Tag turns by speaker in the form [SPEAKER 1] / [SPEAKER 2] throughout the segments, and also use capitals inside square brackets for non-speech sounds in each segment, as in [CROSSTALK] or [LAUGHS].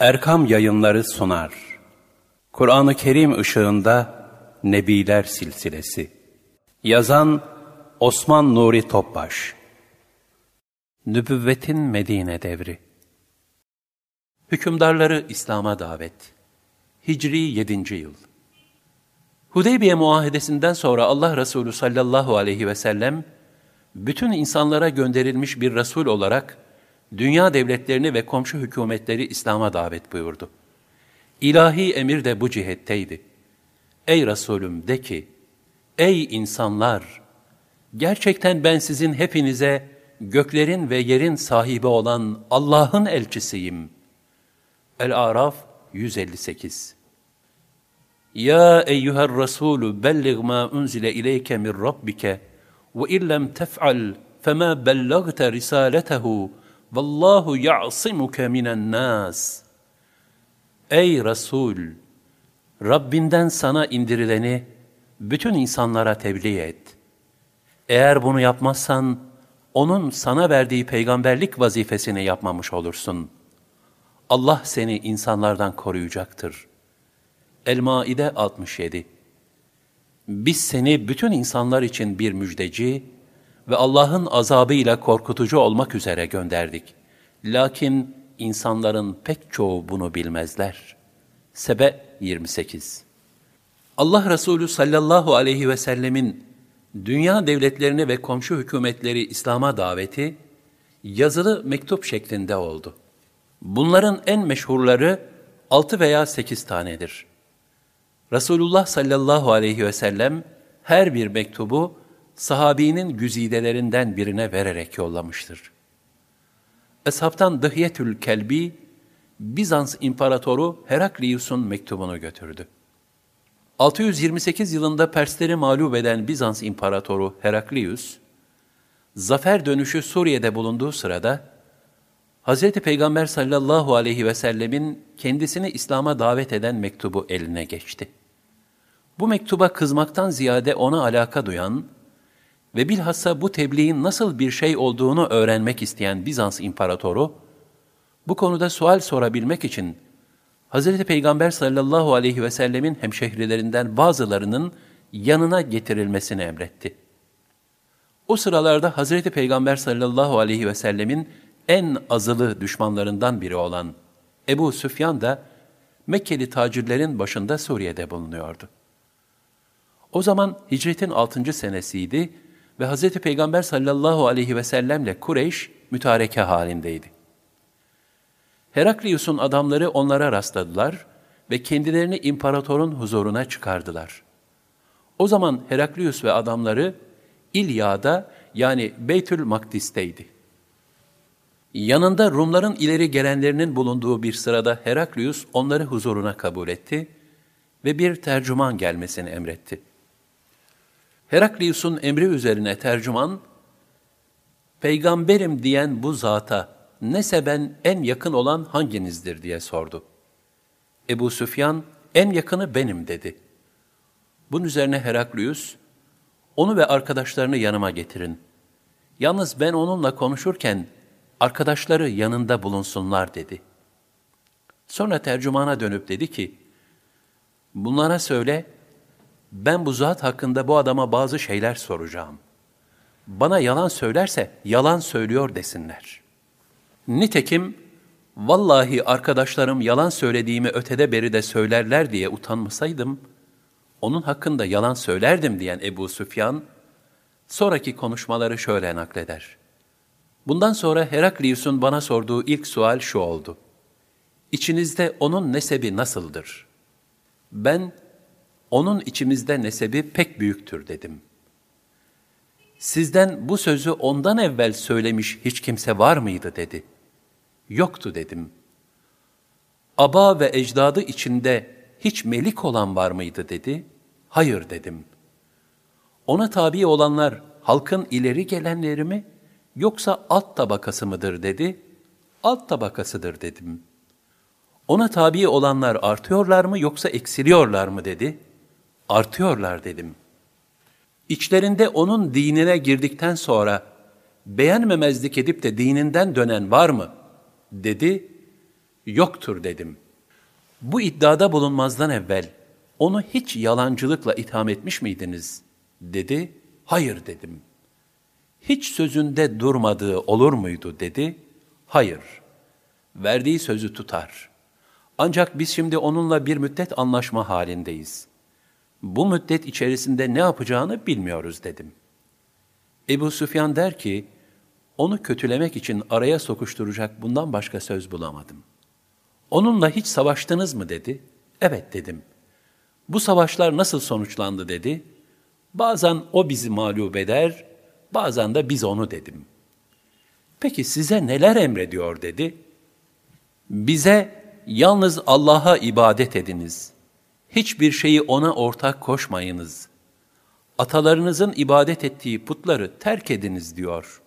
[SPEAKER 1] Erkam Yayınları sunar. Kur'an-ı Kerim ışığında Nebiler Silsilesi. Yazan Osman Nuri Topbaş. Nübüvvetin Medine Devri. Hükümdarları İslam'a davet. Hicri 7. yıl. Hudeybiye muahedesinden sonra Allah Resulü sallallahu aleyhi ve sellem bütün insanlara gönderilmiş bir Resul olarak dünya devletlerini ve komşu hükümetleri İslam'a davet buyurdu. İlahi emir de bu cihetteydi. Ey Resulüm de ki, ey insanlar! Gerçekten ben sizin hepinize göklerin ve yerin sahibi olan Allah'ın elçisiyim. El-Araf 158 Ya eyyüher Resulü bellig ma unzile ileyke min Rabbike ve illem tef'al fema bellagte risaletehu Vallahu ya'simuke minen nas. Ey Resul! Rabbinden sana indirileni bütün insanlara tebliğ et. Eğer bunu yapmazsan, onun sana verdiği peygamberlik vazifesini yapmamış olursun. Allah seni insanlardan koruyacaktır. El-Maide 67 Biz seni bütün insanlar için bir müjdeci, ve Allah'ın azabıyla korkutucu olmak üzere gönderdik. Lakin insanların pek çoğu bunu bilmezler. Sebe 28 Allah Resulü sallallahu aleyhi ve sellemin dünya devletlerini ve komşu hükümetleri İslam'a daveti yazılı mektup şeklinde oldu. Bunların en meşhurları altı veya sekiz tanedir. Resulullah sallallahu aleyhi ve sellem her bir mektubu sahabinin güzidelerinden birine vererek yollamıştır. Eshabtan Dıhyetül Kelbi, Bizans İmparatoru Heraklius'un mektubunu götürdü. 628 yılında Persleri mağlup eden Bizans İmparatoru Heraklius, zafer dönüşü Suriye'de bulunduğu sırada, Hz. Peygamber sallallahu aleyhi ve sellemin kendisini İslam'a davet eden mektubu eline geçti. Bu mektuba kızmaktan ziyade ona alaka duyan, ve bilhassa bu tebliğin nasıl bir şey olduğunu öğrenmek isteyen Bizans imparatoru, bu konuda sual sorabilmek için Hz. Peygamber sallallahu aleyhi ve sellemin hemşehrilerinden bazılarının yanına getirilmesini emretti. O sıralarda Hz. Peygamber sallallahu aleyhi ve sellemin en azılı düşmanlarından biri olan Ebu Süfyan da Mekkeli tacirlerin başında Suriye'de bulunuyordu. O zaman hicretin 6. senesiydi ve Hz. Peygamber sallallahu aleyhi ve sellemle Kureyş mütareke halindeydi. Heraklius'un adamları onlara rastladılar ve kendilerini imparatorun huzuruna çıkardılar. O zaman Heraklius ve adamları İlya'da yani Beytül Makdis'teydi. Yanında Rumların ileri gelenlerinin bulunduğu bir sırada Heraklius onları huzuruna kabul etti ve bir tercüman gelmesini emretti. Heraklius'un emri üzerine tercüman, peygamberim diyen bu zata neseben en yakın olan hanginizdir diye sordu. Ebu Süfyan, en yakını benim dedi. Bunun üzerine Heraklius, onu ve arkadaşlarını yanıma getirin. Yalnız ben onunla konuşurken arkadaşları yanında bulunsunlar dedi. Sonra tercümana dönüp dedi ki, bunlara söyle, ben bu zat hakkında bu adama bazı şeyler soracağım. Bana yalan söylerse yalan söylüyor desinler. Nitekim vallahi arkadaşlarım yalan söylediğimi ötede beri de söylerler diye utanmasaydım, onun hakkında yalan söylerdim diyen Ebu Süfyan, sonraki konuşmaları şöyle nakleder. Bundan sonra Heraklius'un bana sorduğu ilk sual şu oldu. İçinizde onun nesebi nasıldır? Ben, onun içimizde nesebi pek büyüktür dedim. Sizden bu sözü ondan evvel söylemiş hiç kimse var mıydı dedi. Yoktu dedim. Aba ve ecdadı içinde hiç melik olan var mıydı dedi. Hayır dedim. Ona tabi olanlar halkın ileri gelenleri mi yoksa alt tabakası mıdır dedi. Alt tabakasıdır dedim. Ona tabi olanlar artıyorlar mı yoksa eksiliyorlar mı dedi artıyorlar dedim. İçlerinde onun dinine girdikten sonra beğenmemezlik edip de dininden dönen var mı? dedi Yoktur dedim. Bu iddiada bulunmazdan evvel onu hiç yalancılıkla itham etmiş miydiniz? Dedi, hayır dedim. Hiç sözünde durmadığı olur muydu dedi, hayır. Verdiği sözü tutar. Ancak biz şimdi onunla bir müddet anlaşma halindeyiz. Bu müddet içerisinde ne yapacağını bilmiyoruz dedim. Ebu Süfyan der ki, onu kötülemek için araya sokuşturacak bundan başka söz bulamadım. Onunla hiç savaştınız mı dedi. Evet dedim. Bu savaşlar nasıl sonuçlandı dedi. Bazen o bizi mağlup eder, bazen de biz onu dedim. Peki size neler emrediyor dedi. Bize yalnız Allah'a ibadet ediniz. Hiçbir şeyi ona ortak koşmayınız. Atalarınızın ibadet ettiği putları terk ediniz diyor.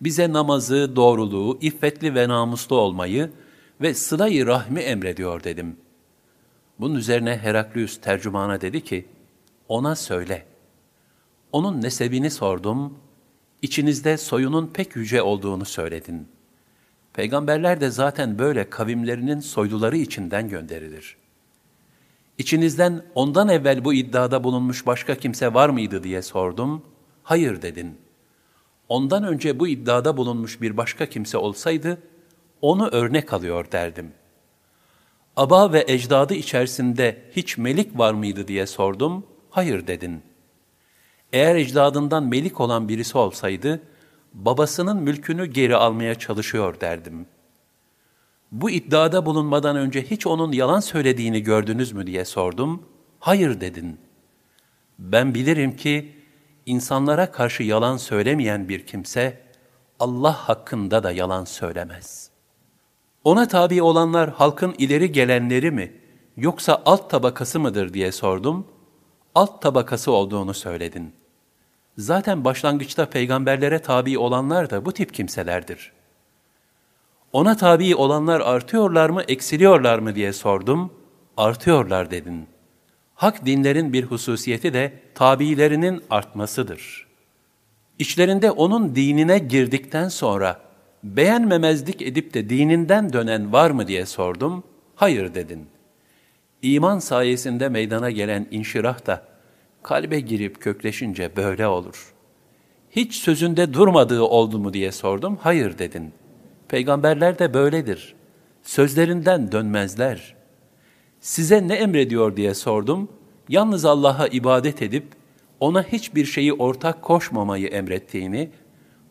[SPEAKER 1] Bize namazı, doğruluğu, iffetli ve namuslu olmayı ve sıla-i rahmi emrediyor dedim. Bunun üzerine Heraklius tercümana dedi ki, ona söyle. Onun nesebini sordum, içinizde soyunun pek yüce olduğunu söyledin. Peygamberler de zaten böyle kavimlerinin soyluları içinden gönderilir. İçinizden ondan evvel bu iddiada bulunmuş başka kimse var mıydı diye sordum. Hayır dedin. Ondan önce bu iddiada bulunmuş bir başka kimse olsaydı, onu örnek alıyor derdim. Aba ve ecdadı içerisinde hiç melik var mıydı diye sordum. Hayır dedin. Eğer ecdadından melik olan birisi olsaydı, babasının mülkünü geri almaya çalışıyor derdim. Bu iddiada bulunmadan önce hiç onun yalan söylediğini gördünüz mü diye sordum. Hayır dedin. Ben bilirim ki insanlara karşı yalan söylemeyen bir kimse Allah hakkında da yalan söylemez. Ona tabi olanlar halkın ileri gelenleri mi yoksa alt tabakası mıdır diye sordum. Alt tabakası olduğunu söyledin.'' Zaten başlangıçta peygamberlere tabi olanlar da bu tip kimselerdir. Ona tabi olanlar artıyorlar mı, eksiliyorlar mı diye sordum. Artıyorlar dedin. Hak dinlerin bir hususiyeti de tabiilerinin artmasıdır. İçlerinde onun dinine girdikten sonra beğenmemezlik edip de dininden dönen var mı diye sordum. Hayır dedin. İman sayesinde meydana gelen inşirah da kalbe girip kökleşince böyle olur. Hiç sözünde durmadığı oldu mu diye sordum. Hayır dedin. Peygamberler de böyledir. Sözlerinden dönmezler. Size ne emrediyor diye sordum. Yalnız Allah'a ibadet edip ona hiçbir şeyi ortak koşmamayı emrettiğini,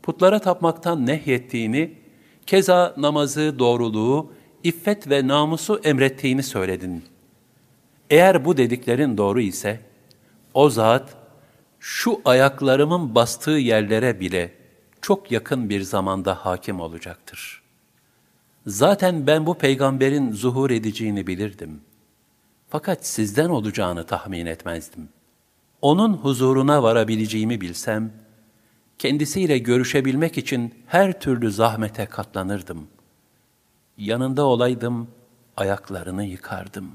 [SPEAKER 1] putlara tapmaktan nehyettiğini, keza namazı, doğruluğu, iffet ve namusu emrettiğini söyledin. Eğer bu dediklerin doğru ise, o zat şu ayaklarımın bastığı yerlere bile çok yakın bir zamanda hakim olacaktır. Zaten ben bu peygamberin zuhur edeceğini bilirdim. Fakat sizden olacağını tahmin etmezdim. Onun huzuruna varabileceğimi bilsem, kendisiyle görüşebilmek için her türlü zahmete katlanırdım. Yanında olaydım, ayaklarını yıkardım.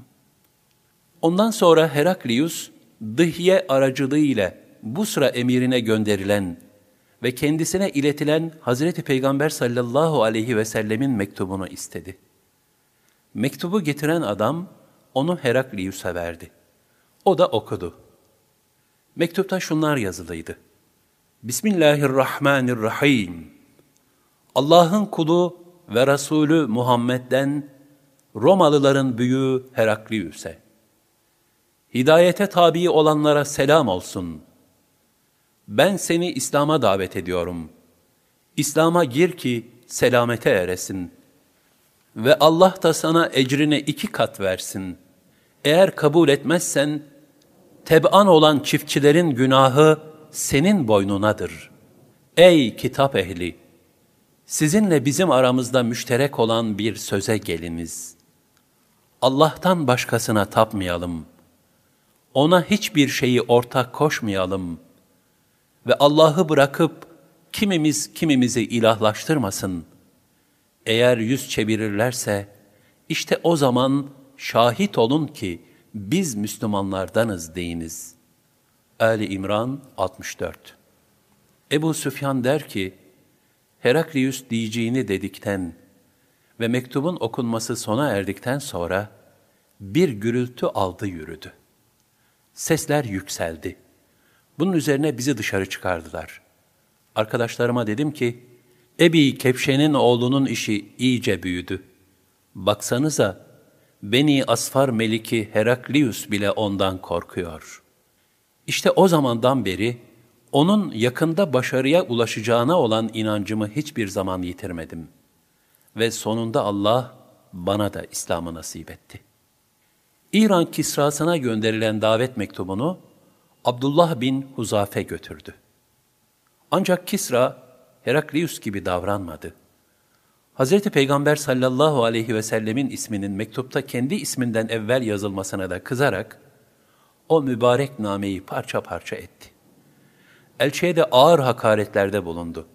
[SPEAKER 1] Ondan sonra Heraklius, Dıhye aracılığıyla Busra emirine gönderilen ve kendisine iletilen Hazreti Peygamber sallallahu aleyhi ve sellemin mektubunu istedi. Mektubu getiren adam onu Heraklius'a verdi. O da okudu. Mektupta şunlar yazılıydı. Bismillahirrahmanirrahim. Allah'ın kulu ve Resulü Muhammed'den Romalıların büyüğü Heraklius'e. Hidayete tabi olanlara selam olsun. Ben seni İslam'a davet ediyorum. İslam'a gir ki selamete eresin. Ve Allah da sana ecrini iki kat versin. Eğer kabul etmezsen, teb'an olan çiftçilerin günahı senin boynunadır. Ey kitap ehli! Sizinle bizim aramızda müşterek olan bir söze geliniz. Allah'tan başkasına tapmayalım.'' Ona hiçbir şeyi ortak koşmayalım ve Allah'ı bırakıp kimimiz kimimizi ilahlaştırmasın. Eğer yüz çevirirlerse işte o zaman şahit olun ki biz Müslümanlardanız deyiniz. Ali İmran 64 Ebu Süfyan der ki, Heraklius diyeceğini dedikten ve mektubun okunması sona erdikten sonra bir gürültü aldı yürüdü. Sesler yükseldi. Bunun üzerine bizi dışarı çıkardılar. Arkadaşlarıma dedim ki, Ebi Kepşe'nin oğlunun işi iyice büyüdü. Baksanıza, Beni Asfar Meliki Heraklius bile ondan korkuyor. İşte o zamandan beri onun yakında başarıya ulaşacağına olan inancımı hiçbir zaman yitirmedim. Ve sonunda Allah bana da İslam'ı nasip etti. İran Kisrasına gönderilen davet mektubunu Abdullah bin Huzafe götürdü. Ancak Kisra Heraklius gibi davranmadı. Hz. Peygamber sallallahu aleyhi ve sellemin isminin mektupta kendi isminden evvel yazılmasına da kızarak o mübarek nameyi parça parça etti. Elçiye de ağır hakaretlerde bulundu.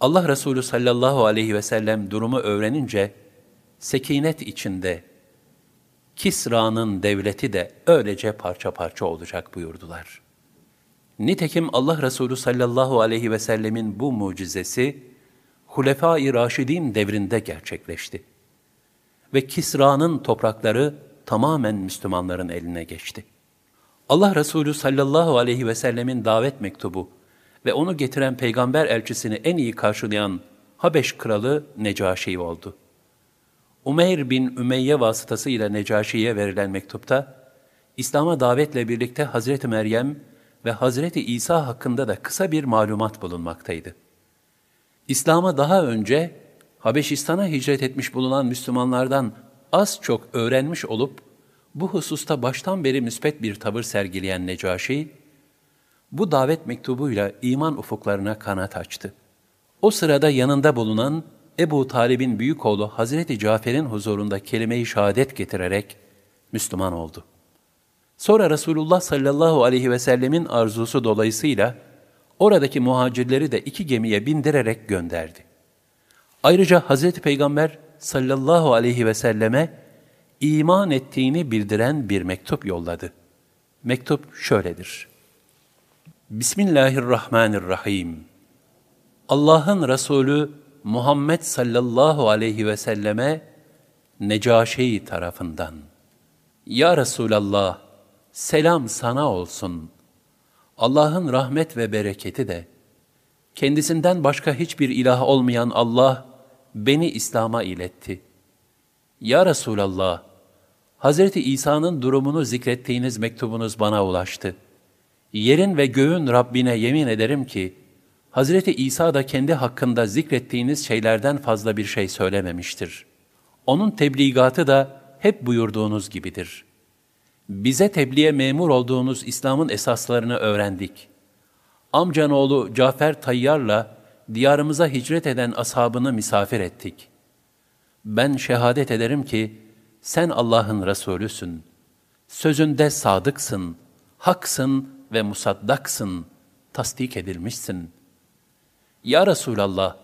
[SPEAKER 1] Allah Resulü sallallahu aleyhi ve sellem durumu öğrenince sekinet içinde Kisra'nın devleti de öylece parça parça olacak buyurdular. Nitekim Allah Resulü sallallahu aleyhi ve sellemin bu mucizesi Hulefai Raşidin devrinde gerçekleşti. Ve Kisra'nın toprakları tamamen Müslümanların eline geçti. Allah Resulü sallallahu aleyhi ve sellemin davet mektubu ve onu getiren peygamber elçisini en iyi karşılayan Habeş kralı Necaşi oldu. Umeyr bin Ümeyye vasıtasıyla Necaşi'ye verilen mektupta, İslam'a davetle birlikte Hazreti Meryem ve Hazreti İsa hakkında da kısa bir malumat bulunmaktaydı. İslam'a daha önce Habeşistan'a hicret etmiş bulunan Müslümanlardan az çok öğrenmiş olup, bu hususta baştan beri müspet bir tavır sergileyen Necaşi, bu davet mektubuyla iman ufuklarına kanat açtı. O sırada yanında bulunan Ebu Talib'in büyük oğlu Hazreti Cafer'in huzurunda kelime-i şehadet getirerek Müslüman oldu. Sonra Resulullah sallallahu aleyhi ve sellemin arzusu dolayısıyla oradaki muhacirleri de iki gemiye bindirerek gönderdi. Ayrıca Hazreti Peygamber sallallahu aleyhi ve selleme iman ettiğini bildiren bir mektup yolladı. Mektup şöyledir. Bismillahirrahmanirrahim. Allah'ın Resulü Muhammed sallallahu aleyhi ve selleme Necaşi tarafından. Ya Resulallah, selam sana olsun. Allah'ın rahmet ve bereketi de, kendisinden başka hiçbir ilah olmayan Allah, beni İslam'a iletti. Ya Resulallah, Hazreti İsa'nın durumunu zikrettiğiniz mektubunuz bana ulaştı. Yerin ve göğün Rabbine yemin ederim ki, Hazreti İsa da kendi hakkında zikrettiğiniz şeylerden fazla bir şey söylememiştir. Onun tebligatı da hep buyurduğunuz gibidir. Bize tebliğe memur olduğunuz İslam'ın esaslarını öğrendik. Amcanoğlu Cafer Tayyar'la diyarımıza hicret eden ashabını misafir ettik. Ben şehadet ederim ki sen Allah'ın Resulüsün. Sözünde sadıksın, haksın ve musaddaksın, tasdik edilmişsin.'' Ya Resulallah,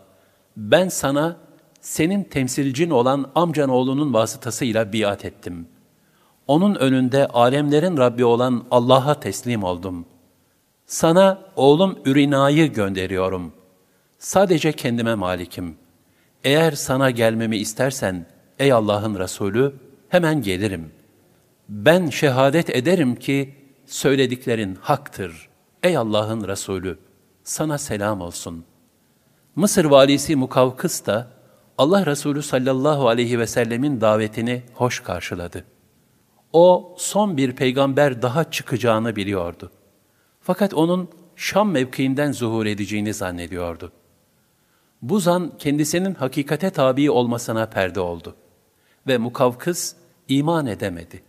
[SPEAKER 1] ben sana senin temsilcin olan amcan oğlunun vasıtasıyla biat ettim. Onun önünde alemlerin Rabbi olan Allah'a teslim oldum. Sana oğlum Ürina'yı gönderiyorum. Sadece kendime malikim. Eğer sana gelmemi istersen, ey Allah'ın Resulü, hemen gelirim. Ben şehadet ederim ki söylediklerin haktır. Ey Allah'ın Resulü, sana selam olsun.'' Mısır valisi Mukavkıs da Allah Resulü sallallahu aleyhi ve sellemin davetini hoş karşıladı. O son bir peygamber daha çıkacağını biliyordu. Fakat onun Şam mevkiinden zuhur edeceğini zannediyordu. Bu zan kendisinin hakikate tabi olmasına perde oldu. Ve Mukavkıs iman edemedi.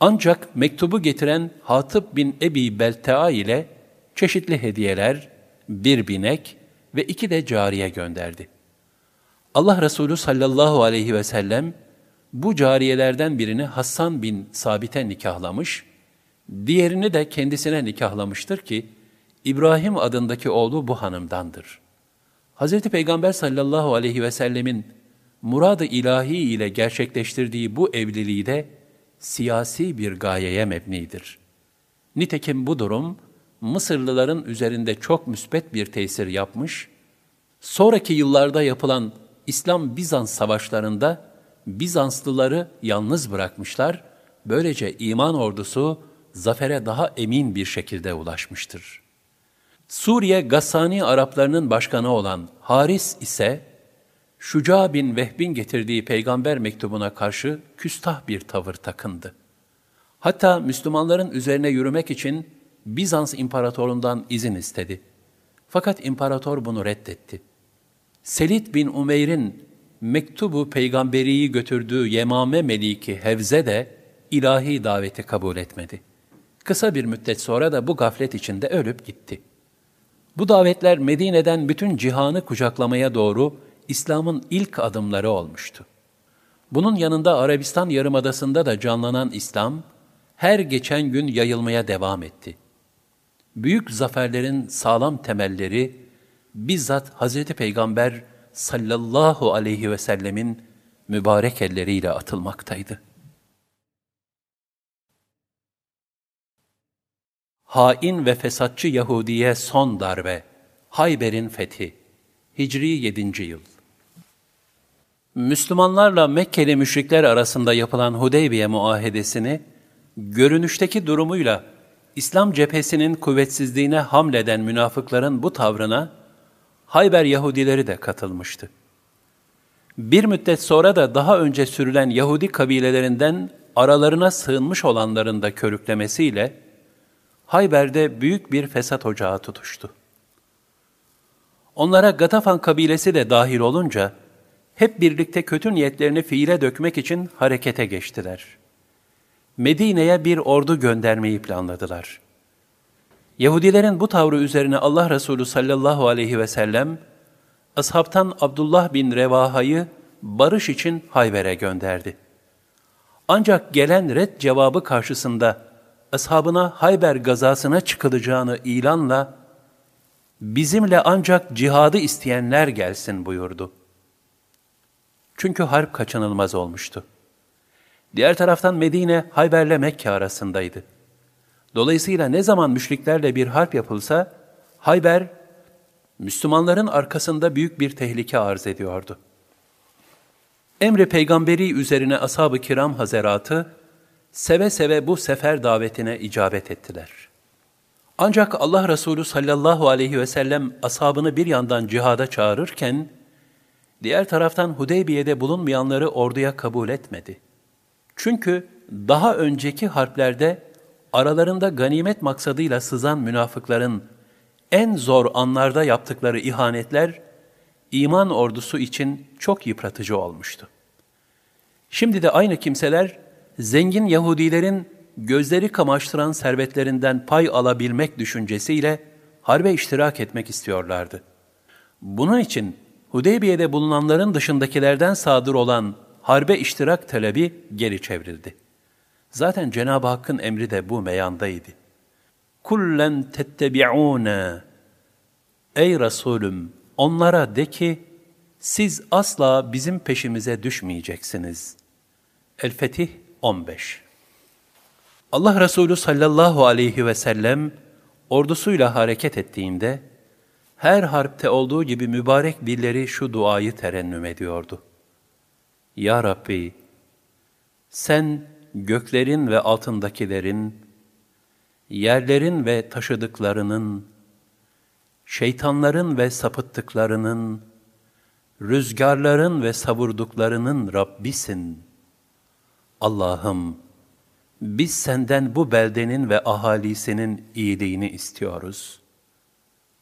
[SPEAKER 1] Ancak mektubu getiren Hatip bin Ebi Beltea ile çeşitli hediyeler, bir binek ve iki de cariye gönderdi. Allah Resulü sallallahu aleyhi ve sellem bu cariyelerden birini Hassan bin Sabit'e nikahlamış, diğerini de kendisine nikahlamıştır ki İbrahim adındaki oğlu bu hanımdandır. Hz. Peygamber sallallahu aleyhi ve sellemin murad-ı ilahi ile gerçekleştirdiği bu evliliği de siyasi bir gayeye mebnidir. Nitekim bu durum, Mısırlıların üzerinde çok müsbet bir tesir yapmış, sonraki yıllarda yapılan İslam Bizans savaşlarında Bizanslıları yalnız bırakmışlar, böylece iman ordusu zafere daha emin bir şekilde ulaşmıştır. Suriye Gassani Araplarının başkanı olan Haris ise Şuca bin Vehbin getirdiği peygamber mektubuna karşı küstah bir tavır takındı. Hatta Müslümanların üzerine yürümek için Bizans imparatorundan izin istedi. Fakat imparator bunu reddetti. Selid bin Umeyr'in mektubu peygamberiyi götürdüğü Yemame Meliki Hevze de ilahi daveti kabul etmedi. Kısa bir müddet sonra da bu gaflet içinde ölüp gitti. Bu davetler Medine'den bütün cihanı kucaklamaya doğru İslam'ın ilk adımları olmuştu. Bunun yanında Arabistan Yarımadası'nda da canlanan İslam, her geçen gün yayılmaya devam etti. Büyük zaferlerin sağlam temelleri, bizzat Hz. Peygamber sallallahu aleyhi ve sellemin mübarek elleriyle atılmaktaydı. Hain ve fesatçı Yahudiye son darbe, Hayber'in fethi, Hicri 7. yıl. Müslümanlarla Mekkeli müşrikler arasında yapılan Hudeybiye muahedesini, görünüşteki durumuyla İslam cephesinin kuvvetsizliğine hamleden münafıkların bu tavrına Hayber Yahudileri de katılmıştı. Bir müddet sonra da daha önce sürülen Yahudi kabilelerinden aralarına sığınmış olanların da körüklemesiyle Hayber'de büyük bir fesat ocağı tutuştu. Onlara Gatafan kabilesi de dahil olunca hep birlikte kötü niyetlerini fiile dökmek için harekete geçtiler. Medine'ye bir ordu göndermeyi planladılar. Yahudilerin bu tavrı üzerine Allah Resulü sallallahu aleyhi ve sellem, ashabtan Abdullah bin Revaha'yı barış için Hayber'e gönderdi. Ancak gelen red cevabı karşısında ashabına Hayber gazasına çıkılacağını ilanla, bizimle ancak cihadı isteyenler gelsin buyurdu. Çünkü harp kaçınılmaz olmuştu. Diğer taraftan Medine, Hayber'le Mekke arasındaydı. Dolayısıyla ne zaman müşriklerle bir harp yapılsa, Hayber, Müslümanların arkasında büyük bir tehlike arz ediyordu. Emri peygamberi üzerine ashab-ı kiram hazeratı, seve seve bu sefer davetine icabet ettiler. Ancak Allah Resulü sallallahu aleyhi ve sellem ashabını bir yandan cihada çağırırken, diğer taraftan Hudeybiye'de bulunmayanları orduya kabul etmedi. Çünkü daha önceki harplerde aralarında ganimet maksadıyla sızan münafıkların en zor anlarda yaptıkları ihanetler, iman ordusu için çok yıpratıcı olmuştu. Şimdi de aynı kimseler, zengin Yahudilerin gözleri kamaştıran servetlerinden pay alabilmek düşüncesiyle harbe iştirak etmek istiyorlardı. Bunun için Hudeybiye'de bulunanların dışındakilerden sadır olan harbe iştirak talebi geri çevrildi. Zaten Cenab-ı Hakk'ın emri de bu meyandaydı. Kullen tettebi'ûne Ey Resulüm onlara de ki siz asla bizim peşimize düşmeyeceksiniz. El-Fetih 15 Allah Resulü sallallahu aleyhi ve sellem ordusuyla hareket ettiğinde her harpte olduğu gibi mübarek dilleri şu duayı terennüm ediyordu. Ya Rabbi, sen göklerin ve altındakilerin, yerlerin ve taşıdıklarının, şeytanların ve sapıttıklarının, rüzgarların ve savurduklarının Rabbisin. Allah'ım, biz senden bu beldenin ve ahalisinin iyiliğini istiyoruz.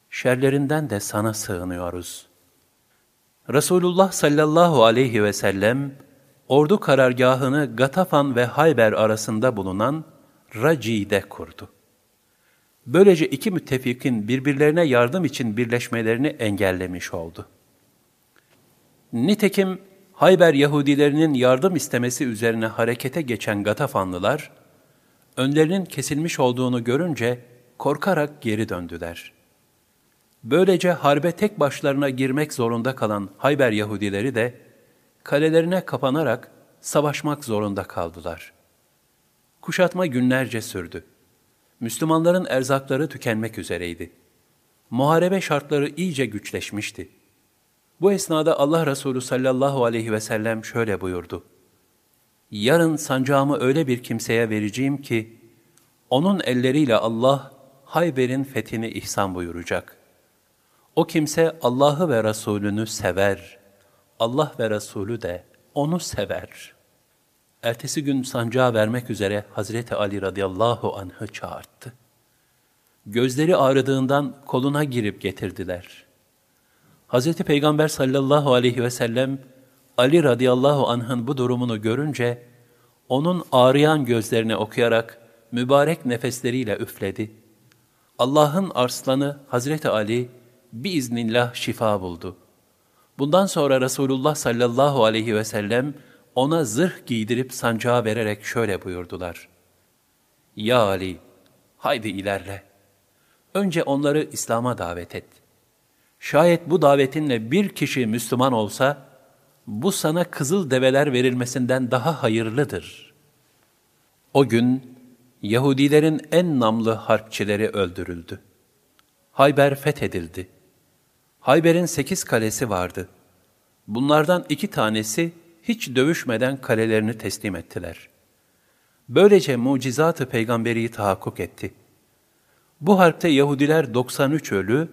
[SPEAKER 1] Şerlerinden de sana sığınıyoruz. Resulullah sallallahu aleyhi ve sellem, ordu karargahını Gatafan ve Hayber arasında bulunan Raci'de kurdu. Böylece iki müttefikin birbirlerine yardım için birleşmelerini engellemiş oldu. Nitekim Hayber Yahudilerinin yardım istemesi üzerine harekete geçen Gatafanlılar, önlerinin kesilmiş olduğunu görünce korkarak geri döndüler. Böylece harbe tek başlarına girmek zorunda kalan Hayber Yahudileri de kalelerine kapanarak savaşmak zorunda kaldılar. Kuşatma günlerce sürdü. Müslümanların erzakları tükenmek üzereydi. Muharebe şartları iyice güçleşmişti. Bu esnada Allah Resulü sallallahu aleyhi ve sellem şöyle buyurdu. Yarın sancağımı öyle bir kimseye vereceğim ki, onun elleriyle Allah Hayber'in fethini ihsan buyuracak. O kimse Allah'ı ve Resulünü sever. Allah ve Resulü de onu sever. Ertesi gün sancağı vermek üzere Hazreti Ali radıyallahu anh'ı çağırdı. Gözleri ağrıdığından koluna girip getirdiler. Hazreti Peygamber sallallahu aleyhi ve sellem Ali radıyallahu anh'ın bu durumunu görünce onun ağrıyan gözlerine okuyarak mübarek nefesleriyle üfledi. Allah'ın arslanı Hazreti Ali biiznillah şifa buldu. Bundan sonra Resulullah sallallahu aleyhi ve sellem ona zırh giydirip sancağı vererek şöyle buyurdular. Ya Ali, haydi ilerle. Önce onları İslam'a davet et. Şayet bu davetinle bir kişi Müslüman olsa, bu sana kızıl develer verilmesinden daha hayırlıdır. O gün Yahudilerin en namlı harpçileri öldürüldü. Hayber fethedildi. Hayber'in sekiz kalesi vardı. Bunlardan iki tanesi hiç dövüşmeden kalelerini teslim ettiler. Böylece mucizatı peygamberi tahakkuk etti. Bu harpte Yahudiler 93 ölü,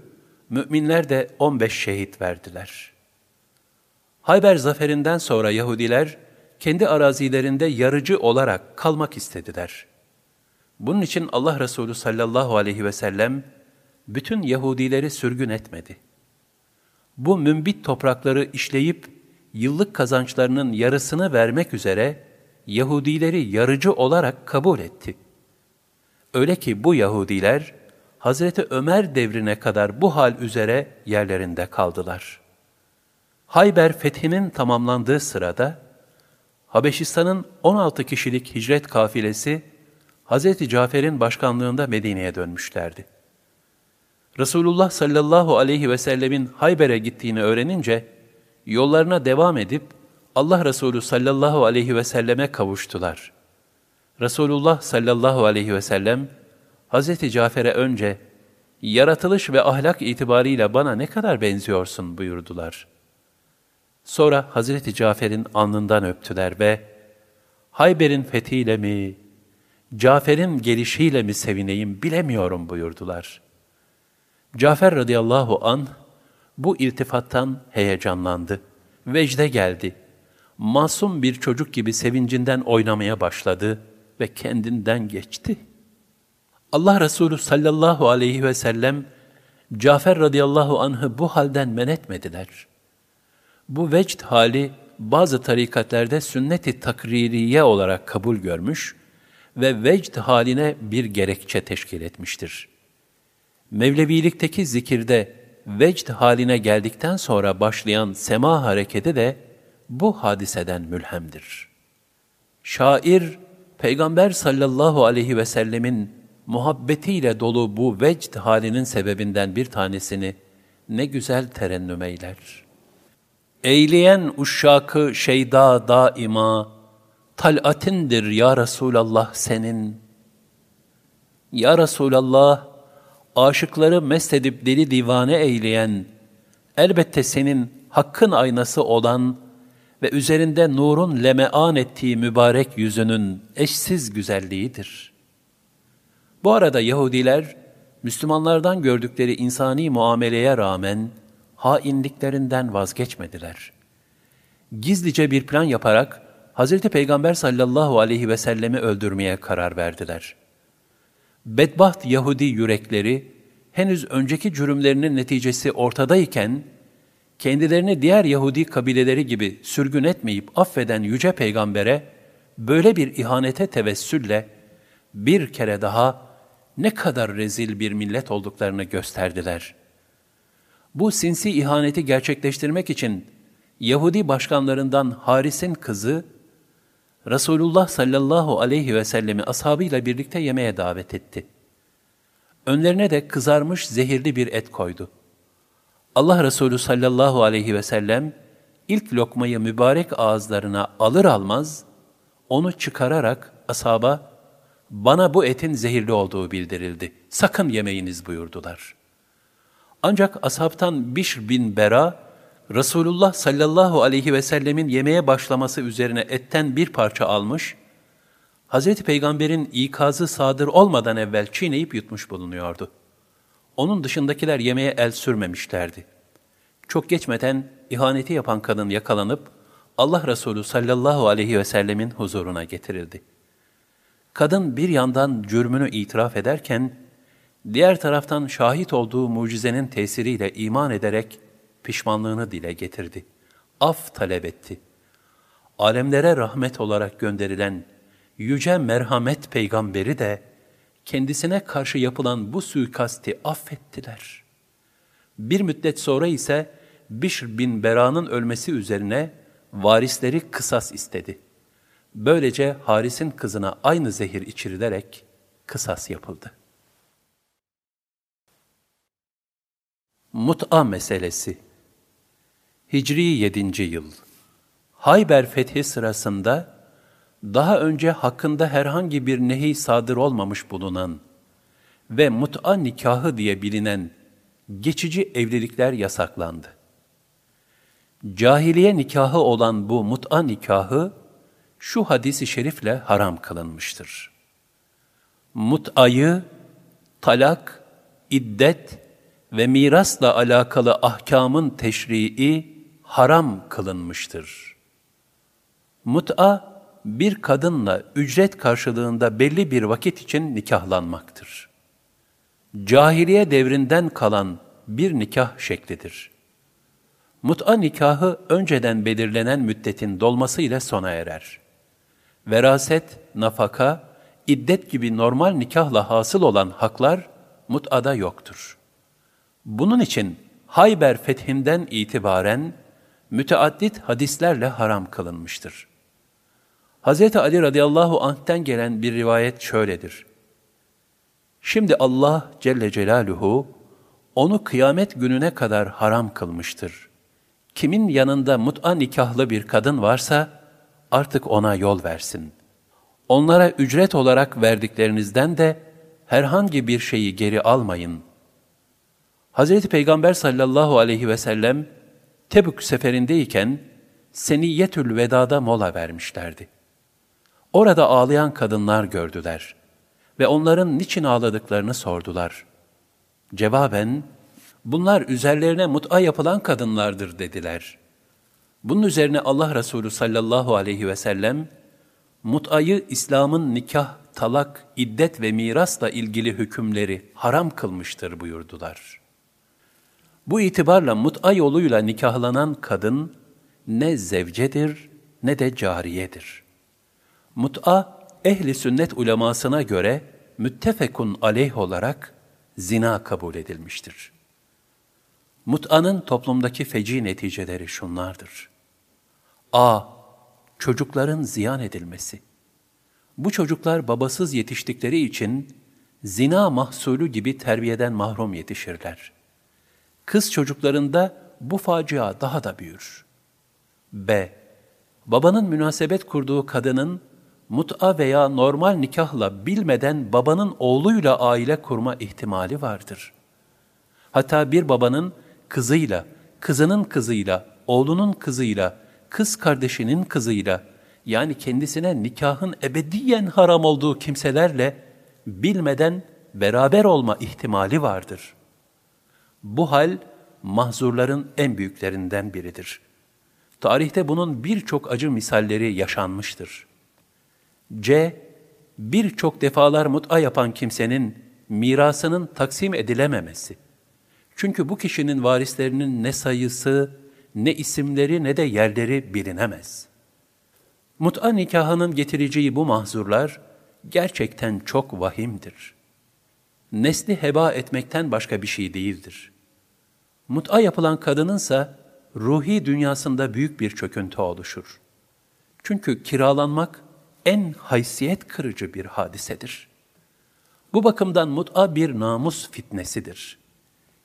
[SPEAKER 1] müminler de 15 şehit verdiler. Hayber zaferinden sonra Yahudiler kendi arazilerinde yarıcı olarak kalmak istediler. Bunun için Allah Resulü sallallahu aleyhi ve sellem bütün Yahudileri sürgün etmedi. Bu mümbit toprakları işleyip yıllık kazançlarının yarısını vermek üzere Yahudileri yarıcı olarak kabul etti. Öyle ki bu Yahudiler Hazreti Ömer devrine kadar bu hal üzere yerlerinde kaldılar. Hayber fethinin tamamlandığı sırada Habeşistan'ın 16 kişilik hicret kafilesi Hazreti Cafer'in başkanlığında Medine'ye dönmüşlerdi. Resulullah sallallahu aleyhi ve sellemin Hayber'e gittiğini öğrenince yollarına devam edip Allah Resulü sallallahu aleyhi ve selleme kavuştular. Resulullah sallallahu aleyhi ve sellem Hazreti Cafer'e önce yaratılış ve ahlak itibarıyla bana ne kadar benziyorsun buyurdular. Sonra Hazreti Cafer'in alnından öptüler ve Hayber'in fethiyle mi, Cafer'in gelişiyle mi sevineyim bilemiyorum buyurdular. Cafer radıyallahu an bu iltifattan heyecanlandı. Vecde geldi. Masum bir çocuk gibi sevincinden oynamaya başladı ve kendinden geçti. Allah Resulü sallallahu aleyhi ve sellem Cafer radıyallahu anh'ı bu halden men etmediler. Bu vecd hali bazı tarikatlerde sünnet-i takririye olarak kabul görmüş ve vecd haline bir gerekçe teşkil etmiştir. Mevlevilikteki zikirde vecd haline geldikten sonra başlayan sema hareketi de bu hadiseden mülhemdir. Şair, Peygamber sallallahu aleyhi ve sellemin muhabbetiyle dolu bu vecd halinin sebebinden bir tanesini ne güzel terennüm eyler. Eyleyen uşşakı şeyda daima, talatindir ya Resulallah senin. Ya Resulallah, aşıkları mest edip deli divane eyleyen, elbette senin hakkın aynası olan ve üzerinde nurun lemean ettiği mübarek yüzünün eşsiz güzelliğidir. Bu arada Yahudiler, Müslümanlardan gördükleri insani muameleye rağmen hainliklerinden vazgeçmediler. Gizlice bir plan yaparak Hz. Peygamber sallallahu aleyhi ve sellemi öldürmeye karar verdiler.'' Bedbaht Yahudi yürekleri henüz önceki cürümlerinin neticesi ortadayken, kendilerini diğer Yahudi kabileleri gibi sürgün etmeyip affeden yüce peygambere, böyle bir ihanete tevessülle bir kere daha ne kadar rezil bir millet olduklarını gösterdiler. Bu sinsi ihaneti gerçekleştirmek için Yahudi başkanlarından Haris'in kızı Resulullah sallallahu aleyhi ve sellemi ashabıyla birlikte yemeğe davet etti. Önlerine de kızarmış zehirli bir et koydu. Allah Resulü sallallahu aleyhi ve sellem ilk lokmayı mübarek ağızlarına alır almaz onu çıkararak ashaba bana bu etin zehirli olduğu bildirildi. Sakın yemeyiniz buyurdular. Ancak ashabtan Bişr bin Bera Resulullah sallallahu aleyhi ve sellemin yemeğe başlaması üzerine etten bir parça almış, Hazreti Peygamber'in ikazı sadır olmadan evvel çiğneyip yutmuş bulunuyordu. Onun dışındakiler yemeğe el sürmemişlerdi. Çok geçmeden ihaneti yapan kadın yakalanıp Allah Resulü sallallahu aleyhi ve sellemin huzuruna getirildi. Kadın bir yandan cürmünü itiraf ederken, diğer taraftan şahit olduğu mucizenin tesiriyle iman ederek pişmanlığını dile getirdi. Af talep etti. Alemlere rahmet olarak gönderilen yüce merhamet peygamberi de kendisine karşı yapılan bu suikasti affettiler. Bir müddet sonra ise Bişr bin Bera'nın ölmesi üzerine varisleri kısas istedi. Böylece Haris'in kızına aynı zehir içirilerek kısas yapıldı. Mut'a meselesi Hicri 7. yıl Hayber fethi sırasında daha önce hakkında herhangi bir nehi sadır olmamış bulunan ve mut'a nikahı diye bilinen geçici evlilikler yasaklandı. Cahiliye nikahı olan bu mut'a nikahı şu hadisi şerifle haram kılınmıştır. Mut'ayı talak, iddet ve mirasla alakalı ahkamın teşrii haram kılınmıştır. Mut'a bir kadınla ücret karşılığında belli bir vakit için nikahlanmaktır. Cahiliye devrinden kalan bir nikah şeklidir. Mut'a nikahı önceden belirlenen müddetin dolması ile sona erer. Veraset, nafaka, iddet gibi normal nikahla hasıl olan haklar mut'ada yoktur. Bunun için Hayber fethinden itibaren müteaddit hadislerle haram kılınmıştır. Hz. Ali radıyallahu anh'ten gelen bir rivayet şöyledir. Şimdi Allah Celle Celaluhu onu kıyamet gününe kadar haram kılmıştır. Kimin yanında mut'a nikahlı bir kadın varsa artık ona yol versin. Onlara ücret olarak verdiklerinizden de herhangi bir şeyi geri almayın. Hz. Peygamber sallallahu aleyhi ve sellem Tebük seferindeyken Seniyyetül Veda'da mola vermişlerdi. Orada ağlayan kadınlar gördüler ve onların niçin ağladıklarını sordular. Cevaben, bunlar üzerlerine mut'a yapılan kadınlardır dediler. Bunun üzerine Allah Resulü sallallahu aleyhi ve sellem, mut'ayı İslam'ın nikah, talak, iddet ve mirasla ilgili hükümleri haram kılmıştır buyurdular. Bu itibarla mut'a yoluyla nikahlanan kadın ne zevcedir ne de cariyedir.'' Mut'a ehli sünnet ulemasına göre müttefekun aleyh olarak zina kabul edilmiştir. Mut'anın toplumdaki feci neticeleri şunlardır. A. Çocukların ziyan edilmesi. Bu çocuklar babasız yetiştikleri için zina mahsulü gibi terbiyeden mahrum yetişirler. Kız çocuklarında bu facia daha da büyür. B. Babanın münasebet kurduğu kadının mut'a veya normal nikahla bilmeden babanın oğluyla aile kurma ihtimali vardır. Hatta bir babanın kızıyla, kızının kızıyla, oğlunun kızıyla, kız kardeşinin kızıyla, yani kendisine nikahın ebediyen haram olduğu kimselerle bilmeden beraber olma ihtimali vardır. Bu hal mahzurların en büyüklerinden biridir. Tarihte bunun birçok acı misalleri yaşanmıştır.'' C. Birçok defalar mut'a yapan kimsenin mirasının taksim edilememesi. Çünkü bu kişinin varislerinin ne sayısı, ne isimleri ne de yerleri bilinemez. Mut'a nikahının getireceği bu mahzurlar gerçekten çok vahimdir. Nesli heba etmekten başka bir şey değildir. Mut'a yapılan kadınınsa ruhi dünyasında büyük bir çöküntü oluşur. Çünkü kiralanmak en haysiyet kırıcı bir hadisedir. Bu bakımdan mut'a bir namus fitnesidir.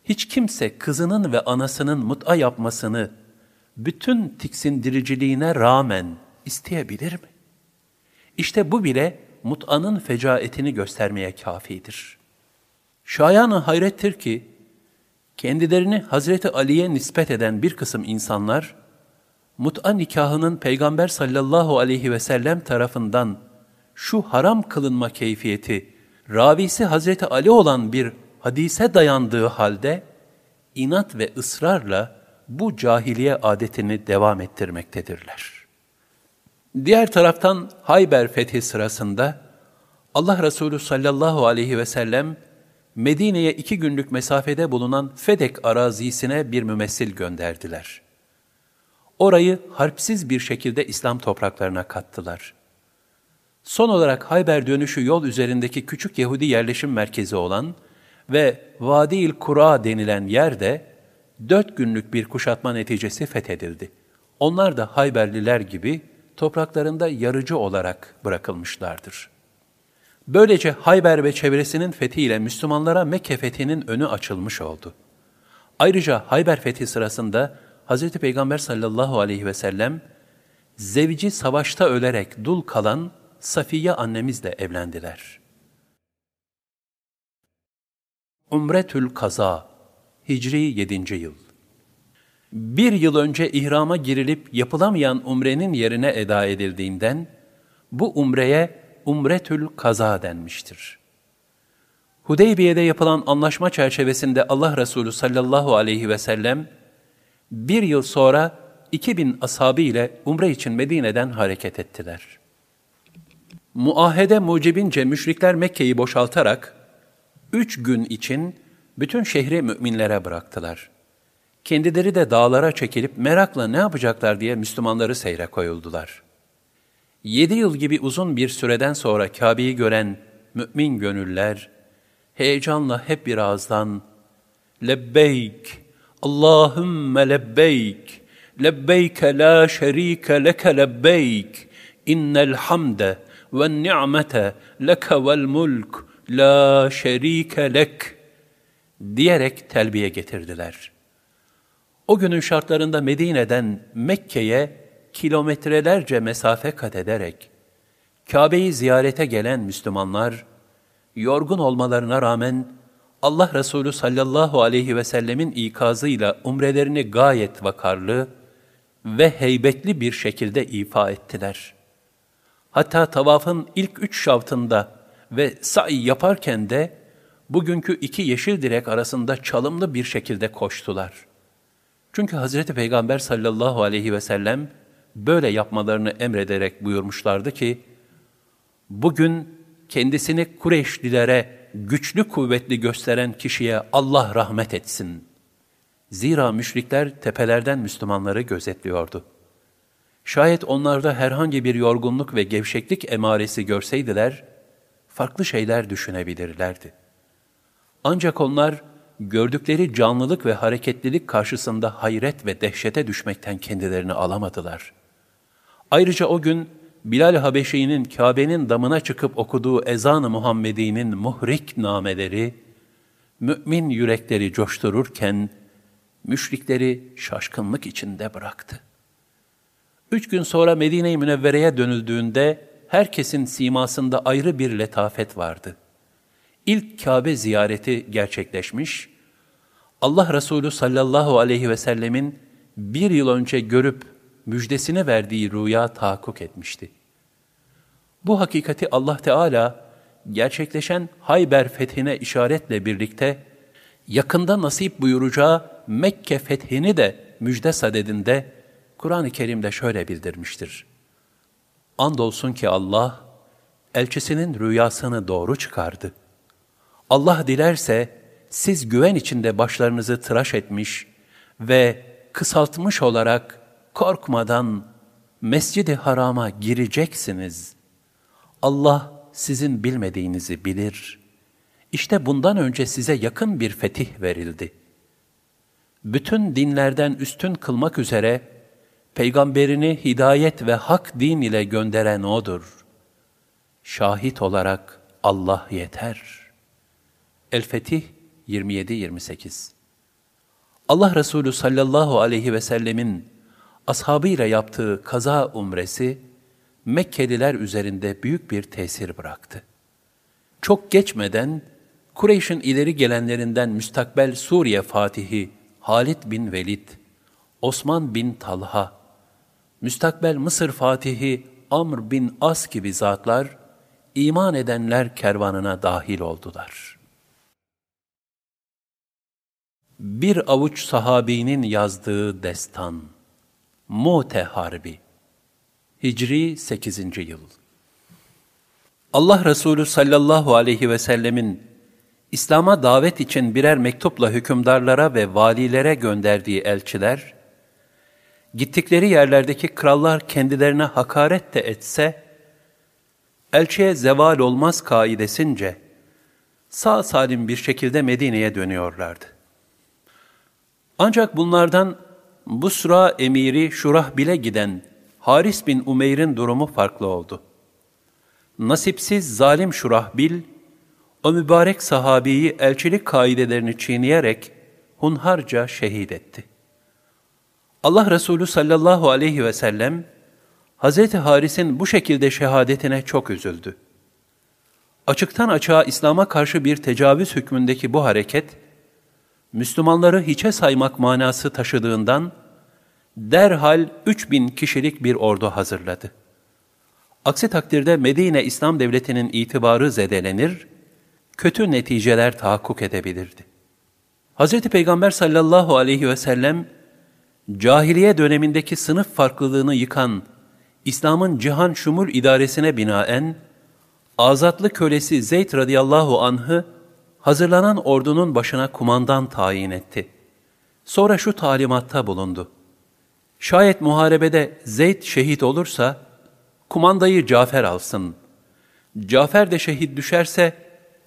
[SPEAKER 1] Hiç kimse kızının ve anasının mut'a yapmasını bütün tiksindiriciliğine rağmen isteyebilir mi? İşte bu bile mut'anın fecaetini göstermeye kafidir. Şayanı hayrettir ki, Kendilerini Hazreti Ali'ye nispet eden bir kısım insanlar, mut'a nikahının Peygamber sallallahu aleyhi ve sellem tarafından şu haram kılınma keyfiyeti, ravisi Hazreti Ali olan bir hadise dayandığı halde, inat ve ısrarla bu cahiliye adetini devam ettirmektedirler. Diğer taraftan Hayber fethi sırasında Allah Resulü sallallahu aleyhi ve sellem Medine'ye iki günlük mesafede bulunan Fedek arazisine bir mümessil gönderdiler. Orayı harpsiz bir şekilde İslam topraklarına kattılar. Son olarak Hayber dönüşü yol üzerindeki küçük Yahudi yerleşim merkezi olan ve Vadi-il Kura denilen yerde dört günlük bir kuşatma neticesi fethedildi. Onlar da Hayberliler gibi topraklarında yarıcı olarak bırakılmışlardır. Böylece Hayber ve çevresinin fethiyle Müslümanlara Mekke fethinin önü açılmış oldu. Ayrıca Hayber fethi sırasında Hz. Peygamber sallallahu aleyhi ve sellem, zevci savaşta ölerek dul kalan Safiye annemizle evlendiler. Umretül Kaza Hicri 7. yıl Bir yıl önce ihrama girilip yapılamayan umrenin yerine eda edildiğinden, bu umreye Umretül Kaza denmiştir. Hudeybiye'de yapılan anlaşma çerçevesinde Allah Resulü sallallahu aleyhi ve sellem, bir yıl sonra 2000 ashabı ile umre için Medine'den hareket ettiler. Muahede mucibince müşrikler Mekke'yi boşaltarak, üç gün için bütün şehri müminlere bıraktılar. Kendileri de dağlara çekilip merakla ne yapacaklar diye Müslümanları seyre koyuldular. Yedi yıl gibi uzun bir süreden sonra Kabe'yi gören mümin gönüller, heyecanla hep bir ağızdan, Lebbeyk, Allahümme lebbeyk, lebbeyke la şerike leke lebbeyk, innel hamde ve ni'mete leke vel mulk, la şerike lek diyerek telbiye getirdiler. O günün şartlarında Medine'den Mekke'ye kilometrelerce mesafe kat ederek Kabe'yi ziyarete gelen Müslümanlar, yorgun olmalarına rağmen Allah Resulü sallallahu aleyhi ve sellemin ikazıyla umrelerini gayet vakarlı ve heybetli bir şekilde ifa ettiler. Hatta tavafın ilk üç şavtında ve sa'i yaparken de bugünkü iki yeşil direk arasında çalımlı bir şekilde koştular. Çünkü Hazreti Peygamber sallallahu aleyhi ve sellem böyle yapmalarını emrederek buyurmuşlardı ki, bugün kendisini Kureyşlilere güçlü kuvvetli gösteren kişiye Allah rahmet etsin. Zira müşrikler tepelerden Müslümanları gözetliyordu. Şayet onlarda herhangi bir yorgunluk ve gevşeklik emaresi görseydiler, farklı şeyler düşünebilirlerdi. Ancak onlar, gördükleri canlılık ve hareketlilik karşısında hayret ve dehşete düşmekten kendilerini alamadılar. Ayrıca o gün Bilal Habeşi'nin Kabe'nin damına çıkıp okuduğu ezan-ı Muhammedi'nin muhrik nameleri, mümin yürekleri coştururken, müşrikleri şaşkınlık içinde bıraktı. Üç gün sonra Medine-i Münevvere'ye dönüldüğünde, herkesin simasında ayrı bir letafet vardı. İlk Kabe ziyareti gerçekleşmiş, Allah Resulü sallallahu aleyhi ve sellemin bir yıl önce görüp müjdesine verdiği rüya tahakkuk etmişti. Bu hakikati Allah Teala gerçekleşen Hayber fethine işaretle birlikte yakında nasip buyuracağı Mekke fethini de müjde sadedinde Kur'an-ı Kerim'de şöyle bildirmiştir. Andolsun ki Allah, elçisinin rüyasını doğru çıkardı. Allah dilerse, siz güven içinde başlarınızı tıraş etmiş ve kısaltmış olarak korkmadan Mescid-i Haram'a gireceksiniz. Allah sizin bilmediğinizi bilir. İşte bundan önce size yakın bir fetih verildi. Bütün dinlerden üstün kılmak üzere peygamberini hidayet ve hak din ile gönderen O'dur. Şahit olarak Allah yeter. El-Fetih 27-28 Allah Resulü sallallahu aleyhi ve sellemin ashabıyla yaptığı kaza umresi, Mekkeliler üzerinde büyük bir tesir bıraktı. Çok geçmeden Kureyş'in ileri gelenlerinden müstakbel Suriye Fatihi Halid bin Velid, Osman bin Talha, müstakbel Mısır Fatihi Amr bin As gibi zatlar, iman edenler kervanına dahil oldular. Bir avuç sahabinin yazdığı destan, Mute Harbi, Hicri 8. yıl. Allah Resulü sallallahu aleyhi ve sellemin İslam'a davet için birer mektupla hükümdarlara ve valilere gönderdiği elçiler, gittikleri yerlerdeki krallar kendilerine hakaret de etse, elçiye zeval olmaz kaidesince, sağ salim bir şekilde Medine'ye dönüyorlardı. Ancak bunlardan Busra emiri Şurah bile giden Haris bin Umeyr'in durumu farklı oldu. Nasipsiz zalim Şurahbil, o mübarek sahabiyi elçilik kaidelerini çiğneyerek hunharca şehit etti. Allah Resulü sallallahu aleyhi ve sellem, Hz. Haris'in bu şekilde şehadetine çok üzüldü. Açıktan açığa İslam'a karşı bir tecavüz hükmündeki bu hareket, Müslümanları hiçe saymak manası taşıdığından, derhal 3000 kişilik bir ordu hazırladı. Aksi takdirde Medine İslam Devleti'nin itibarı zedelenir, kötü neticeler tahakkuk edebilirdi. Hz. Peygamber sallallahu aleyhi ve sellem, cahiliye dönemindeki sınıf farklılığını yıkan İslam'ın cihan şumul idaresine binaen, azatlı kölesi Zeyd radıyallahu anh'ı hazırlanan ordunun başına kumandan tayin etti. Sonra şu talimatta bulundu. Şayet muharebede Zeyd şehit olursa, kumandayı Cafer alsın. Cafer de şehit düşerse,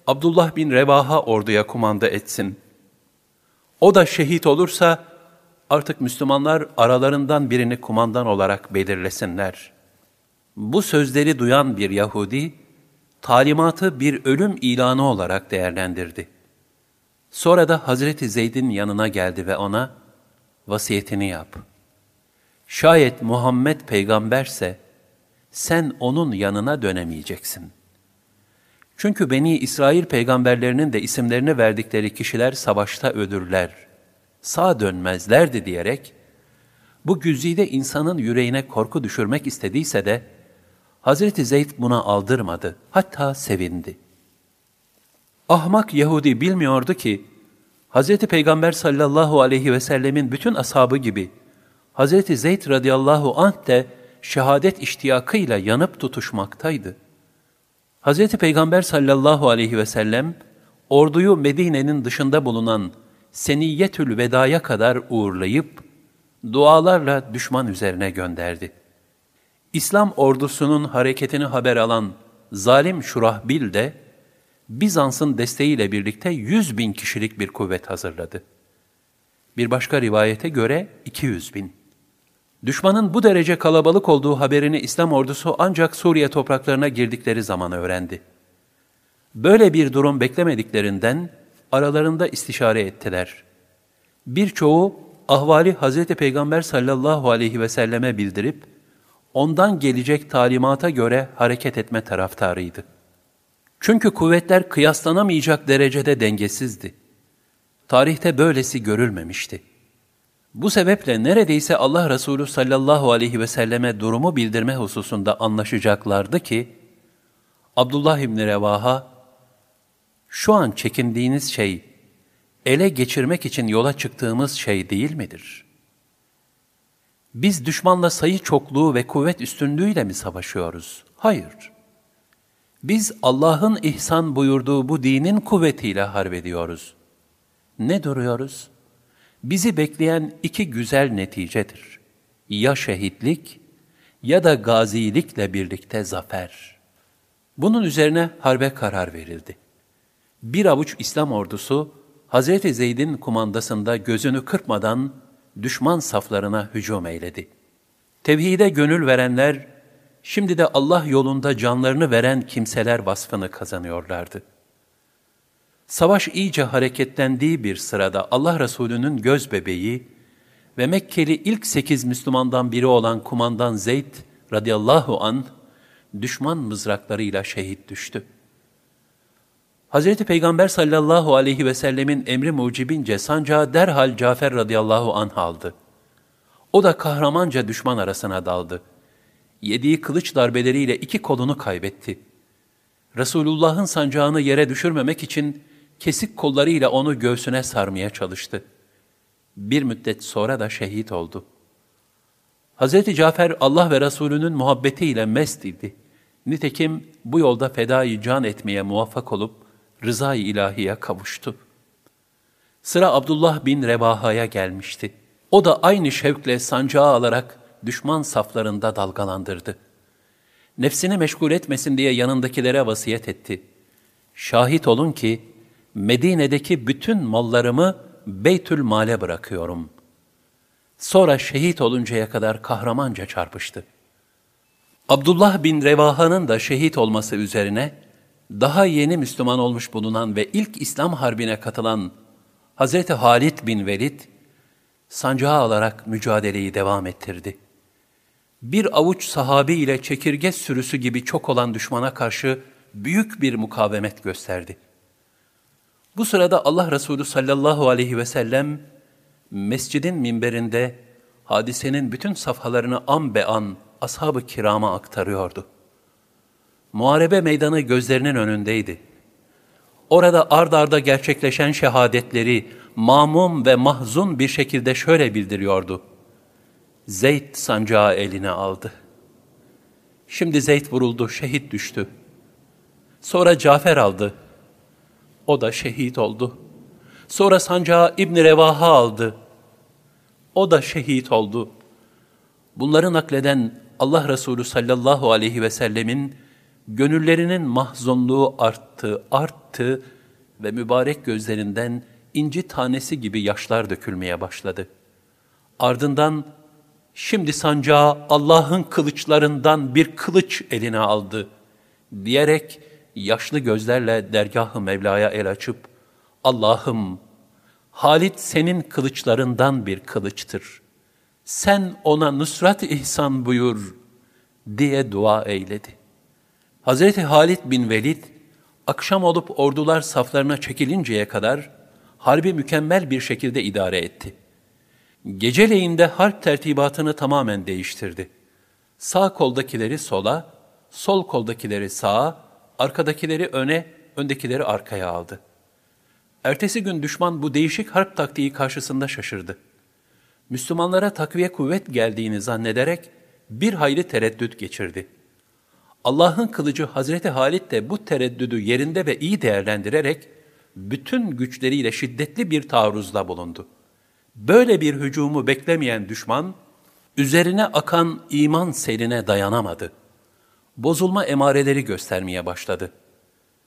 [SPEAKER 1] Abdullah bin Revaha orduya kumanda etsin. O da şehit olursa, artık Müslümanlar aralarından birini kumandan olarak belirlesinler. Bu sözleri duyan bir Yahudi, talimatı bir ölüm ilanı olarak değerlendirdi. Sonra da Hazreti Zeyd'in yanına geldi ve ona, vasiyetini yap. Şayet Muhammed peygamberse, sen onun yanına dönemeyeceksin. Çünkü Beni İsrail peygamberlerinin de isimlerini verdikleri kişiler savaşta ölürler, sağ dönmezlerdi diyerek, bu güzide insanın yüreğine korku düşürmek istediyse de, Hazreti Zeyd buna aldırmadı, hatta sevindi. Ahmak Yahudi bilmiyordu ki, Hazreti Peygamber sallallahu aleyhi ve sellemin bütün ashabı gibi, Hazreti Zeyd radıyallahu anh de şehadet iştiyakıyla yanıp tutuşmaktaydı. Hazreti Peygamber sallallahu aleyhi ve sellem, orduyu Medine'nin dışında bulunan Seniyyetül Veda'ya kadar uğurlayıp, dualarla düşman üzerine gönderdi. İslam ordusunun hareketini haber alan zalim Şurahbil de, Bizans'ın desteğiyle birlikte 100 bin kişilik bir kuvvet hazırladı. Bir başka rivayete göre 200 bin. Düşmanın bu derece kalabalık olduğu haberini İslam ordusu ancak Suriye topraklarına girdikleri zaman öğrendi. Böyle bir durum beklemediklerinden aralarında istişare ettiler. Birçoğu ahvali Hz. Peygamber sallallahu aleyhi ve selleme bildirip, ondan gelecek talimata göre hareket etme taraftarıydı. Çünkü kuvvetler kıyaslanamayacak derecede dengesizdi. Tarihte böylesi görülmemişti. Bu sebeple neredeyse Allah Resulü sallallahu aleyhi ve selleme durumu bildirme hususunda anlaşacaklardı ki, Abdullah İbni Revaha, şu an çekindiğiniz şey, ele geçirmek için yola çıktığımız şey değil midir? Biz düşmanla sayı çokluğu ve kuvvet üstünlüğüyle mi savaşıyoruz? Hayır. Biz Allah'ın ihsan buyurduğu bu dinin kuvvetiyle harbediyoruz. Ne duruyoruz? bizi bekleyen iki güzel neticedir. Ya şehitlik ya da gazilikle birlikte zafer. Bunun üzerine harbe karar verildi. Bir avuç İslam ordusu Hazreti Zeyd'in kumandasında gözünü kırpmadan düşman saflarına hücum eyledi. Tevhide gönül verenler, şimdi de Allah yolunda canlarını veren kimseler vasfını kazanıyorlardı. Savaş iyice hareketlendiği bir sırada Allah Resulü'nün göz bebeği ve Mekkeli ilk sekiz Müslümandan biri olan kumandan Zeyd radıyallahu an düşman mızraklarıyla şehit düştü. Hz. Peygamber sallallahu aleyhi ve sellemin emri mucibince sancağı derhal Cafer radıyallahu anh aldı. O da kahramanca düşman arasına daldı. Yediği kılıç darbeleriyle iki kolunu kaybetti. Resulullah'ın sancağını yere düşürmemek için kesik kollarıyla onu göğsüne sarmaya çalıştı. Bir müddet sonra da şehit oldu. Hz. Cafer Allah ve Resulünün muhabbetiyle mest idi. Nitekim bu yolda fedai can etmeye muvaffak olup rızayı ilahiye kavuştu. Sıra Abdullah bin Rebaha'ya gelmişti. O da aynı şevkle sancağı alarak düşman saflarında dalgalandırdı. Nefsini meşgul etmesin diye yanındakilere vasiyet etti. Şahit olun ki Medine'deki bütün mallarımı Beytül Mal'e bırakıyorum. Sonra şehit oluncaya kadar kahramanca çarpıştı. Abdullah bin Revaha'nın da şehit olması üzerine daha yeni Müslüman olmuş bulunan ve ilk İslam harbine katılan Hazreti Halid bin Velid sancağı alarak mücadeleyi devam ettirdi. Bir avuç sahabi ile çekirge sürüsü gibi çok olan düşmana karşı büyük bir mukavemet gösterdi. Bu sırada Allah Resulü sallallahu aleyhi ve sellem mescidin minberinde hadisenin bütün safhalarını an be an ashab-ı kirama aktarıyordu. Muharebe meydanı gözlerinin önündeydi. Orada ard arda gerçekleşen şehadetleri mamum ve mahzun bir şekilde şöyle bildiriyordu. Zeyd sancağı eline aldı. Şimdi Zeyd vuruldu, şehit düştü. Sonra Cafer aldı. O da şehit oldu. Sonra sancağı İbn Revaha aldı. O da şehit oldu. Bunları nakleden Allah Resulü sallallahu aleyhi ve sellemin gönüllerinin mahzunluğu arttı, arttı ve mübarek gözlerinden inci tanesi gibi yaşlar dökülmeye başladı. Ardından şimdi sancağı Allah'ın kılıçlarından bir kılıç eline aldı diyerek yaşlı gözlerle dergah-ı Mevla'ya el açıp Allah'ım Halit senin kılıçlarından bir kılıçtır. Sen ona nusrat ihsan buyur diye dua eyledi. Hazreti Halit bin Velid akşam olup ordular saflarına çekilinceye kadar harbi mükemmel bir şekilde idare etti. Geceleyinde harp tertibatını tamamen değiştirdi. Sağ koldakileri sola, sol koldakileri sağa, arkadakileri öne, öndekileri arkaya aldı. Ertesi gün düşman bu değişik harp taktiği karşısında şaşırdı. Müslümanlara takviye kuvvet geldiğini zannederek bir hayli tereddüt geçirdi. Allah'ın kılıcı Hazreti Halit de bu tereddüdü yerinde ve iyi değerlendirerek bütün güçleriyle şiddetli bir taarruzda bulundu. Böyle bir hücumu beklemeyen düşman, üzerine akan iman seline dayanamadı. Bozulma emareleri göstermeye başladı.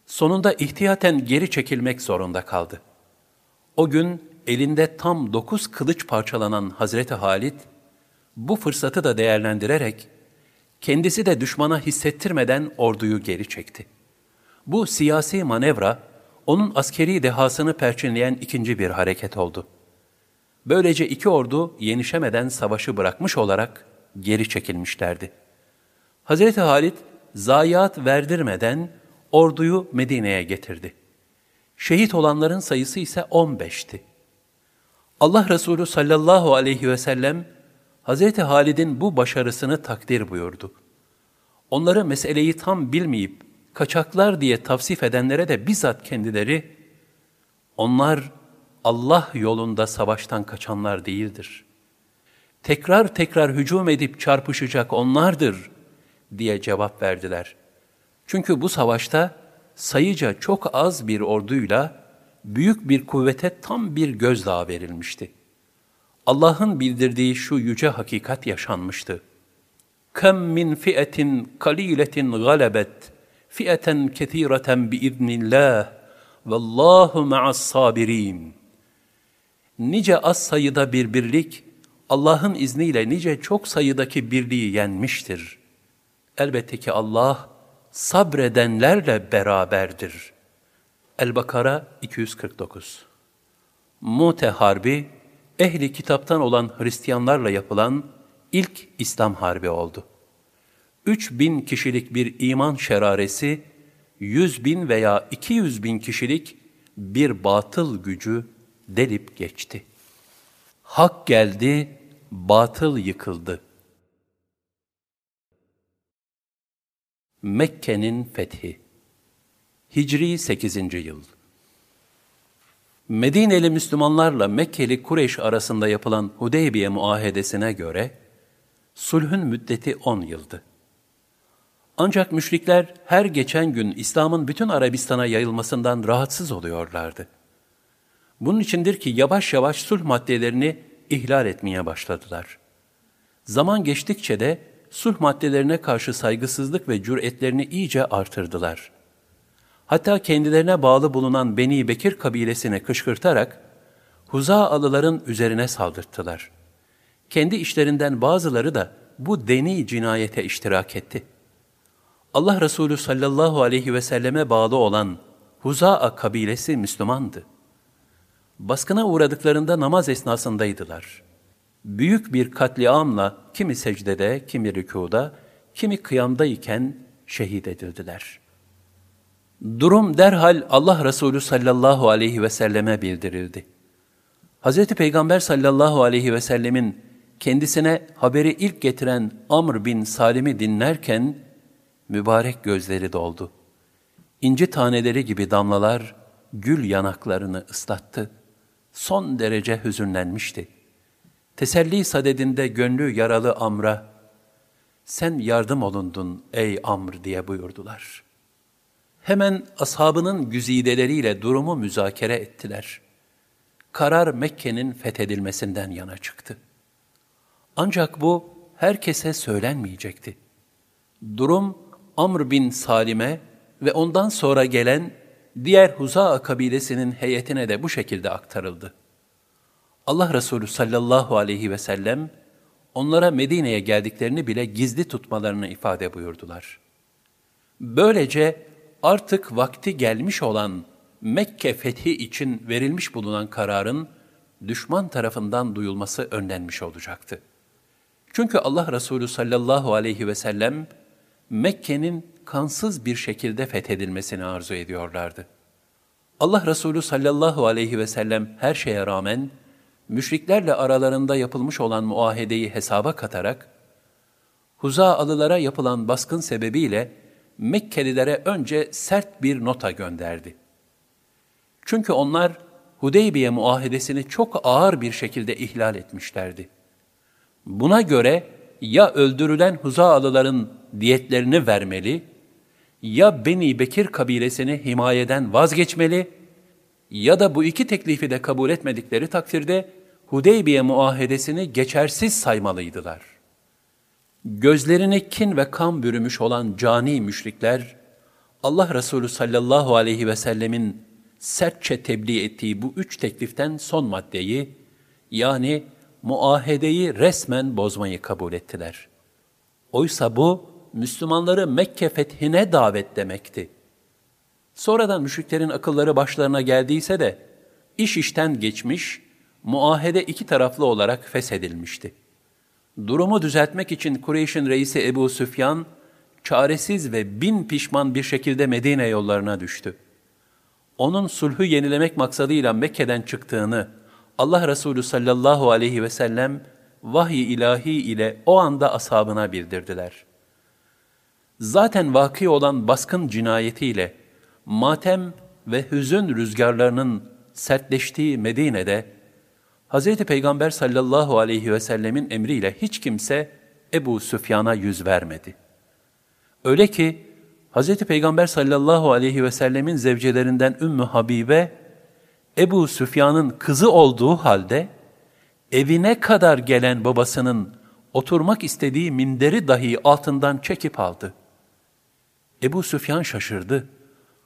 [SPEAKER 1] Sonunda ihtiyaten geri çekilmek zorunda kaldı. O gün elinde tam dokuz kılıç parçalanan Hazreti Halit, bu fırsatı da değerlendirerek, kendisi de düşmana hissettirmeden orduyu geri çekti. Bu siyasi manevra, onun askeri dehasını perçinleyen ikinci bir hareket oldu. Böylece iki ordu yenişemeden savaşı bırakmış olarak geri çekilmişlerdi. Hazreti Halit zayiat verdirmeden orduyu Medine'ye getirdi. Şehit olanların sayısı ise 15'ti. Allah Resulü sallallahu aleyhi ve sellem Hazreti Halid'in bu başarısını takdir buyurdu. Onları meseleyi tam bilmeyip kaçaklar diye tavsif edenlere de bizzat kendileri, onlar Allah yolunda savaştan kaçanlar değildir. Tekrar tekrar hücum edip çarpışacak onlardır diye cevap verdiler. Çünkü bu savaşta sayıca çok az bir orduyla büyük bir kuvvete tam bir gözdağı verilmişti. Allah'ın bildirdiği şu yüce hakikat yaşanmıştı. Kem min fi'etin kaliletin galebet fi'eten kethireten biiznillah vallahu ma'as sabirin. Nice az sayıda bir birlik Allah'ın izniyle nice çok sayıdaki birliği yenmiştir. Elbette ki Allah sabredenlerle beraberdir. El-Bakara 249 Mute Harbi, ehli kitaptan olan Hristiyanlarla yapılan ilk İslam Harbi oldu. 3000 kişilik bir iman şeraresi yüz bin veya iki yüz bin kişilik bir batıl gücü delip geçti. Hak geldi, batıl yıkıldı. Mekke'nin fethi Hicri 8. yıl Medineli Müslümanlarla Mekkeli Kureyş arasında yapılan Hudeybiye muahedesine göre sulhün müddeti 10 yıldı. Ancak müşrikler her geçen gün İslam'ın bütün Arabistan'a yayılmasından rahatsız oluyorlardı. Bunun içindir ki yavaş yavaş sulh maddelerini ihlal etmeye başladılar. Zaman geçtikçe de sulh maddelerine karşı saygısızlık ve cüretlerini iyice artırdılar. Hatta kendilerine bağlı bulunan Beni Bekir kabilesini kışkırtarak Huzaalıların üzerine saldırttılar. Kendi işlerinden bazıları da bu deni cinayete iştirak etti. Allah Resulü sallallahu aleyhi ve selleme bağlı olan Huzaa kabilesi Müslümandı. Baskına uğradıklarında namaz esnasındaydılar. Büyük bir katliamla kimi secdede, kimi rükuda, kimi kıyamdayken şehit edildiler.'' Durum derhal Allah Resulü sallallahu aleyhi ve selleme bildirildi. Hz. Peygamber sallallahu aleyhi ve sellemin kendisine haberi ilk getiren Amr bin Salim'i dinlerken mübarek gözleri doldu. İnci taneleri gibi damlalar gül yanaklarını ıslattı. Son derece hüzünlenmişti. Teselli sadedinde gönlü yaralı Amr'a, sen yardım olundun ey Amr diye buyurdular.'' Hemen ashabının güzideleriyle durumu müzakere ettiler. Karar Mekke'nin fethedilmesinden yana çıktı. Ancak bu herkese söylenmeyecekti. Durum Amr bin Salim'e ve ondan sonra gelen diğer Huza kabilesinin heyetine de bu şekilde aktarıldı. Allah Resulü sallallahu aleyhi ve sellem onlara Medine'ye geldiklerini bile gizli tutmalarını ifade buyurdular. Böylece artık vakti gelmiş olan Mekke fethi için verilmiş bulunan kararın düşman tarafından duyulması önlenmiş olacaktı. Çünkü Allah Resulü sallallahu aleyhi ve sellem Mekke'nin kansız bir şekilde fethedilmesini arzu ediyorlardı. Allah Resulü sallallahu aleyhi ve sellem her şeye rağmen müşriklerle aralarında yapılmış olan muahedeyi hesaba katarak Huzaalılara yapılan baskın sebebiyle Mekkelilere önce sert bir nota gönderdi. Çünkü onlar Hudeybiye muahedesini çok ağır bir şekilde ihlal etmişlerdi. Buna göre ya öldürülen Huzaalıların diyetlerini vermeli, ya Beni Bekir kabilesini himayeden vazgeçmeli ya da bu iki teklifi de kabul etmedikleri takdirde Hudeybiye muahedesini geçersiz saymalıydılar. Gözlerini kin ve kan bürümüş olan cani müşrikler, Allah Resulü sallallahu aleyhi ve sellemin sertçe tebliğ ettiği bu üç tekliften son maddeyi, yani muahedeyi resmen bozmayı kabul ettiler. Oysa bu, Müslümanları Mekke fethine davet demekti. Sonradan müşriklerin akılları başlarına geldiyse de, iş işten geçmiş, muahede iki taraflı olarak feshedilmişti.'' Durumu düzeltmek için Kureyş'in reisi Ebu Süfyan, çaresiz ve bin pişman bir şekilde Medine yollarına düştü. Onun sulhü yenilemek maksadıyla Mekke'den çıktığını Allah Resulü sallallahu aleyhi ve sellem vahiy ilahi ile o anda ashabına bildirdiler. Zaten vaki olan baskın cinayetiyle matem ve hüzün rüzgarlarının sertleştiği Medine'de Hz. Peygamber sallallahu aleyhi ve sellemin emriyle hiç kimse Ebu Süfyan'a yüz vermedi. Öyle ki Hz. Peygamber sallallahu aleyhi ve sellemin zevcelerinden Ümmü Habibe, Ebu Süfyan'ın kızı olduğu halde, evine kadar gelen babasının oturmak istediği minderi dahi altından çekip aldı. Ebu Süfyan şaşırdı.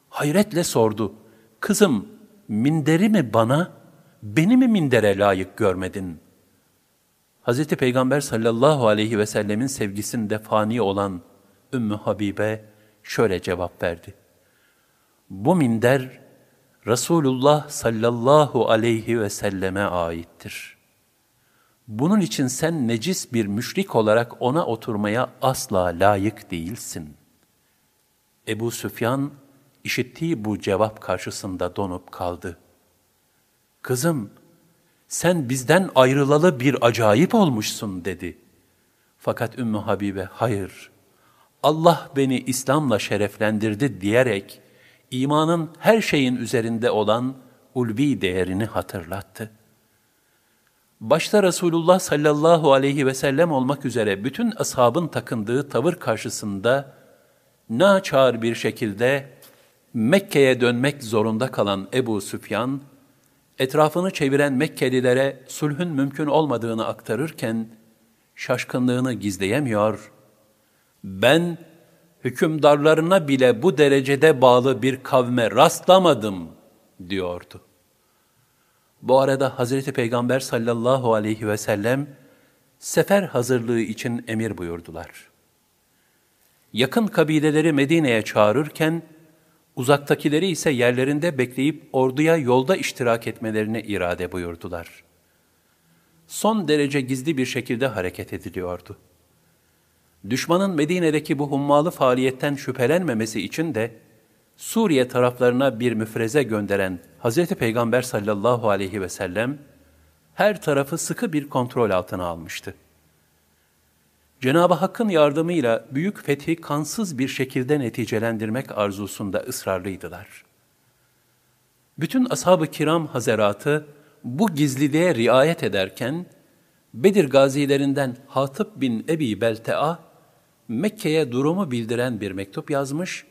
[SPEAKER 1] Hayretle sordu. Kızım, minderi mi bana, beni mi mindere layık görmedin? Hz. Peygamber sallallahu aleyhi ve sellemin sevgisinde fani olan Ümmü Habibe şöyle cevap verdi. Bu minder Resulullah sallallahu aleyhi ve selleme aittir. Bunun için sen necis bir müşrik olarak ona oturmaya asla layık değilsin. Ebu Süfyan işittiği bu cevap karşısında donup kaldı. Kızım, sen bizden ayrılalı bir acayip olmuşsun dedi. Fakat Ümmü Habibe hayır, Allah beni İslam'la şereflendirdi diyerek imanın her şeyin üzerinde olan ulvi değerini hatırlattı. Başta Resulullah sallallahu aleyhi ve sellem olmak üzere bütün ashabın takındığı tavır karşısında naçar bir şekilde Mekke'ye dönmek zorunda kalan Ebu Süfyan, etrafını çeviren Mekkelilere sulhün mümkün olmadığını aktarırken, şaşkınlığını gizleyemiyor. Ben hükümdarlarına bile bu derecede bağlı bir kavme rastlamadım diyordu. Bu arada Hazreti Peygamber sallallahu aleyhi ve sellem sefer hazırlığı için emir buyurdular. Yakın kabileleri Medine'ye çağırırken, uzaktakileri ise yerlerinde bekleyip orduya yolda iştirak etmelerini irade buyurdular. Son derece gizli bir şekilde hareket ediliyordu. Düşmanın Medine'deki bu hummalı faaliyetten şüphelenmemesi için de Suriye taraflarına bir müfreze gönderen Hz. Peygamber sallallahu aleyhi ve sellem her tarafı sıkı bir kontrol altına almıştı. Cenab-ı Hakk'ın yardımıyla büyük fethi kansız bir şekilde neticelendirmek arzusunda ısrarlıydılar. Bütün ashab-ı kiram hazeratı bu gizliliğe riayet ederken, Bedir gazilerinden Hatip bin Ebi Belte'a, Mekke'ye durumu bildiren bir mektup yazmış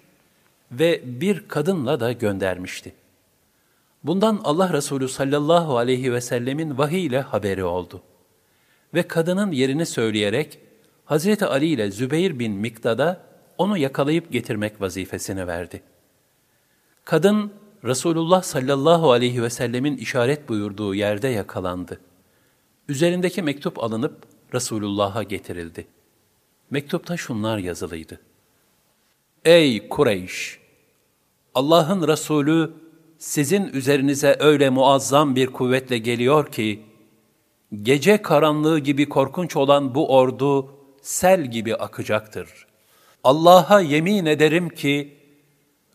[SPEAKER 1] ve bir kadınla da göndermişti. Bundan Allah Resulü sallallahu aleyhi ve sellemin vahiy ile haberi oldu. Ve kadının yerini söyleyerek Hazreti Ali ile Zübeyir bin Mikdad'a onu yakalayıp getirmek vazifesini verdi. Kadın Resulullah sallallahu aleyhi ve sellemin işaret buyurduğu yerde yakalandı. Üzerindeki mektup alınıp Resulullah'a getirildi. Mektupta şunlar yazılıydı. Ey Kureyş! Allah'ın Resulü sizin üzerinize öyle muazzam bir kuvvetle geliyor ki, gece karanlığı gibi korkunç olan bu ordu sel gibi akacaktır. Allah'a yemin ederim ki,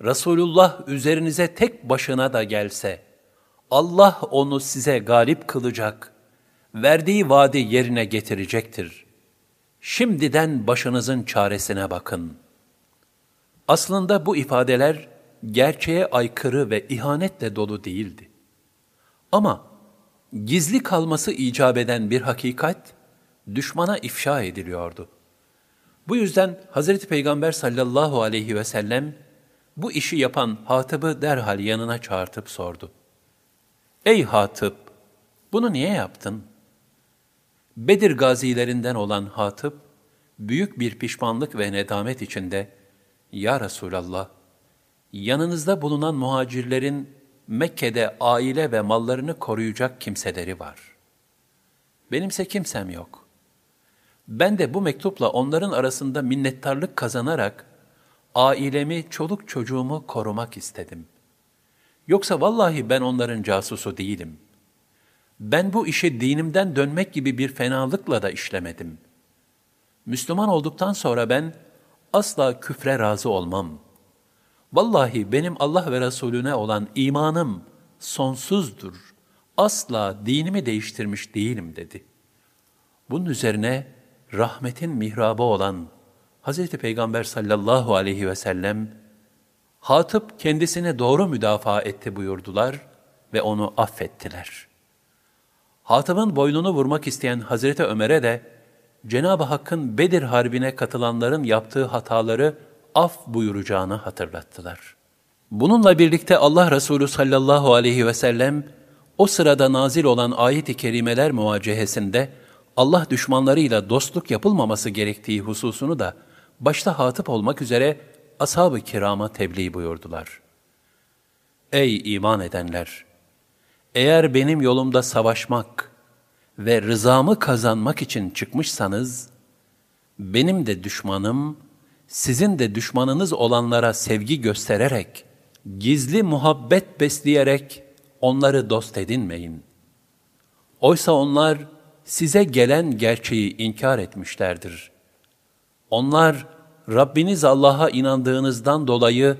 [SPEAKER 1] Resulullah üzerinize tek başına da gelse, Allah onu size galip kılacak, verdiği vaadi yerine getirecektir. Şimdiden başınızın çaresine bakın. Aslında bu ifadeler gerçeğe aykırı ve ihanetle dolu değildi. Ama gizli kalması icap eden bir hakikat, düşmana ifşa ediliyordu. Bu yüzden Hazreti Peygamber sallallahu aleyhi ve sellem bu işi yapan Hatip'i derhal yanına çağırtıp sordu. Ey Hatip, bunu niye yaptın? Bedir gazilerinden olan Hatip, büyük bir pişmanlık ve nedamet içinde, Ya Resulallah, yanınızda bulunan muhacirlerin Mekke'de aile ve mallarını koruyacak kimseleri var. Benimse kimsem yok. Ben de bu mektupla onların arasında minnettarlık kazanarak ailemi, çoluk çocuğumu korumak istedim. Yoksa vallahi ben onların casusu değilim. Ben bu işi dinimden dönmek gibi bir fenalıkla da işlemedim. Müslüman olduktan sonra ben asla küfre razı olmam. Vallahi benim Allah ve Resulüne olan imanım sonsuzdur. Asla dinimi değiştirmiş değilim dedi. Bunun üzerine rahmetin mihrabı olan Hz. Peygamber sallallahu aleyhi ve sellem, Hatip kendisine doğru müdafaa etti buyurdular ve onu affettiler. Hatip'in boynunu vurmak isteyen Hazreti Ömer'e de Cenab-ı Hakk'ın Bedir Harbi'ne katılanların yaptığı hataları af buyuracağını hatırlattılar. Bununla birlikte Allah Resulü sallallahu aleyhi ve sellem o sırada nazil olan ayet-i kerimeler muvacehesinde Allah düşmanlarıyla dostluk yapılmaması gerektiği hususunu da başta hatip olmak üzere ashab-ı kirama tebliğ buyurdular. Ey iman edenler! Eğer benim yolumda savaşmak ve rızamı kazanmak için çıkmışsanız, benim de düşmanım, sizin de düşmanınız olanlara sevgi göstererek, gizli muhabbet besleyerek onları dost edinmeyin. Oysa onlar size gelen gerçeği inkar etmişlerdir. Onlar Rabbiniz Allah'a inandığınızdan dolayı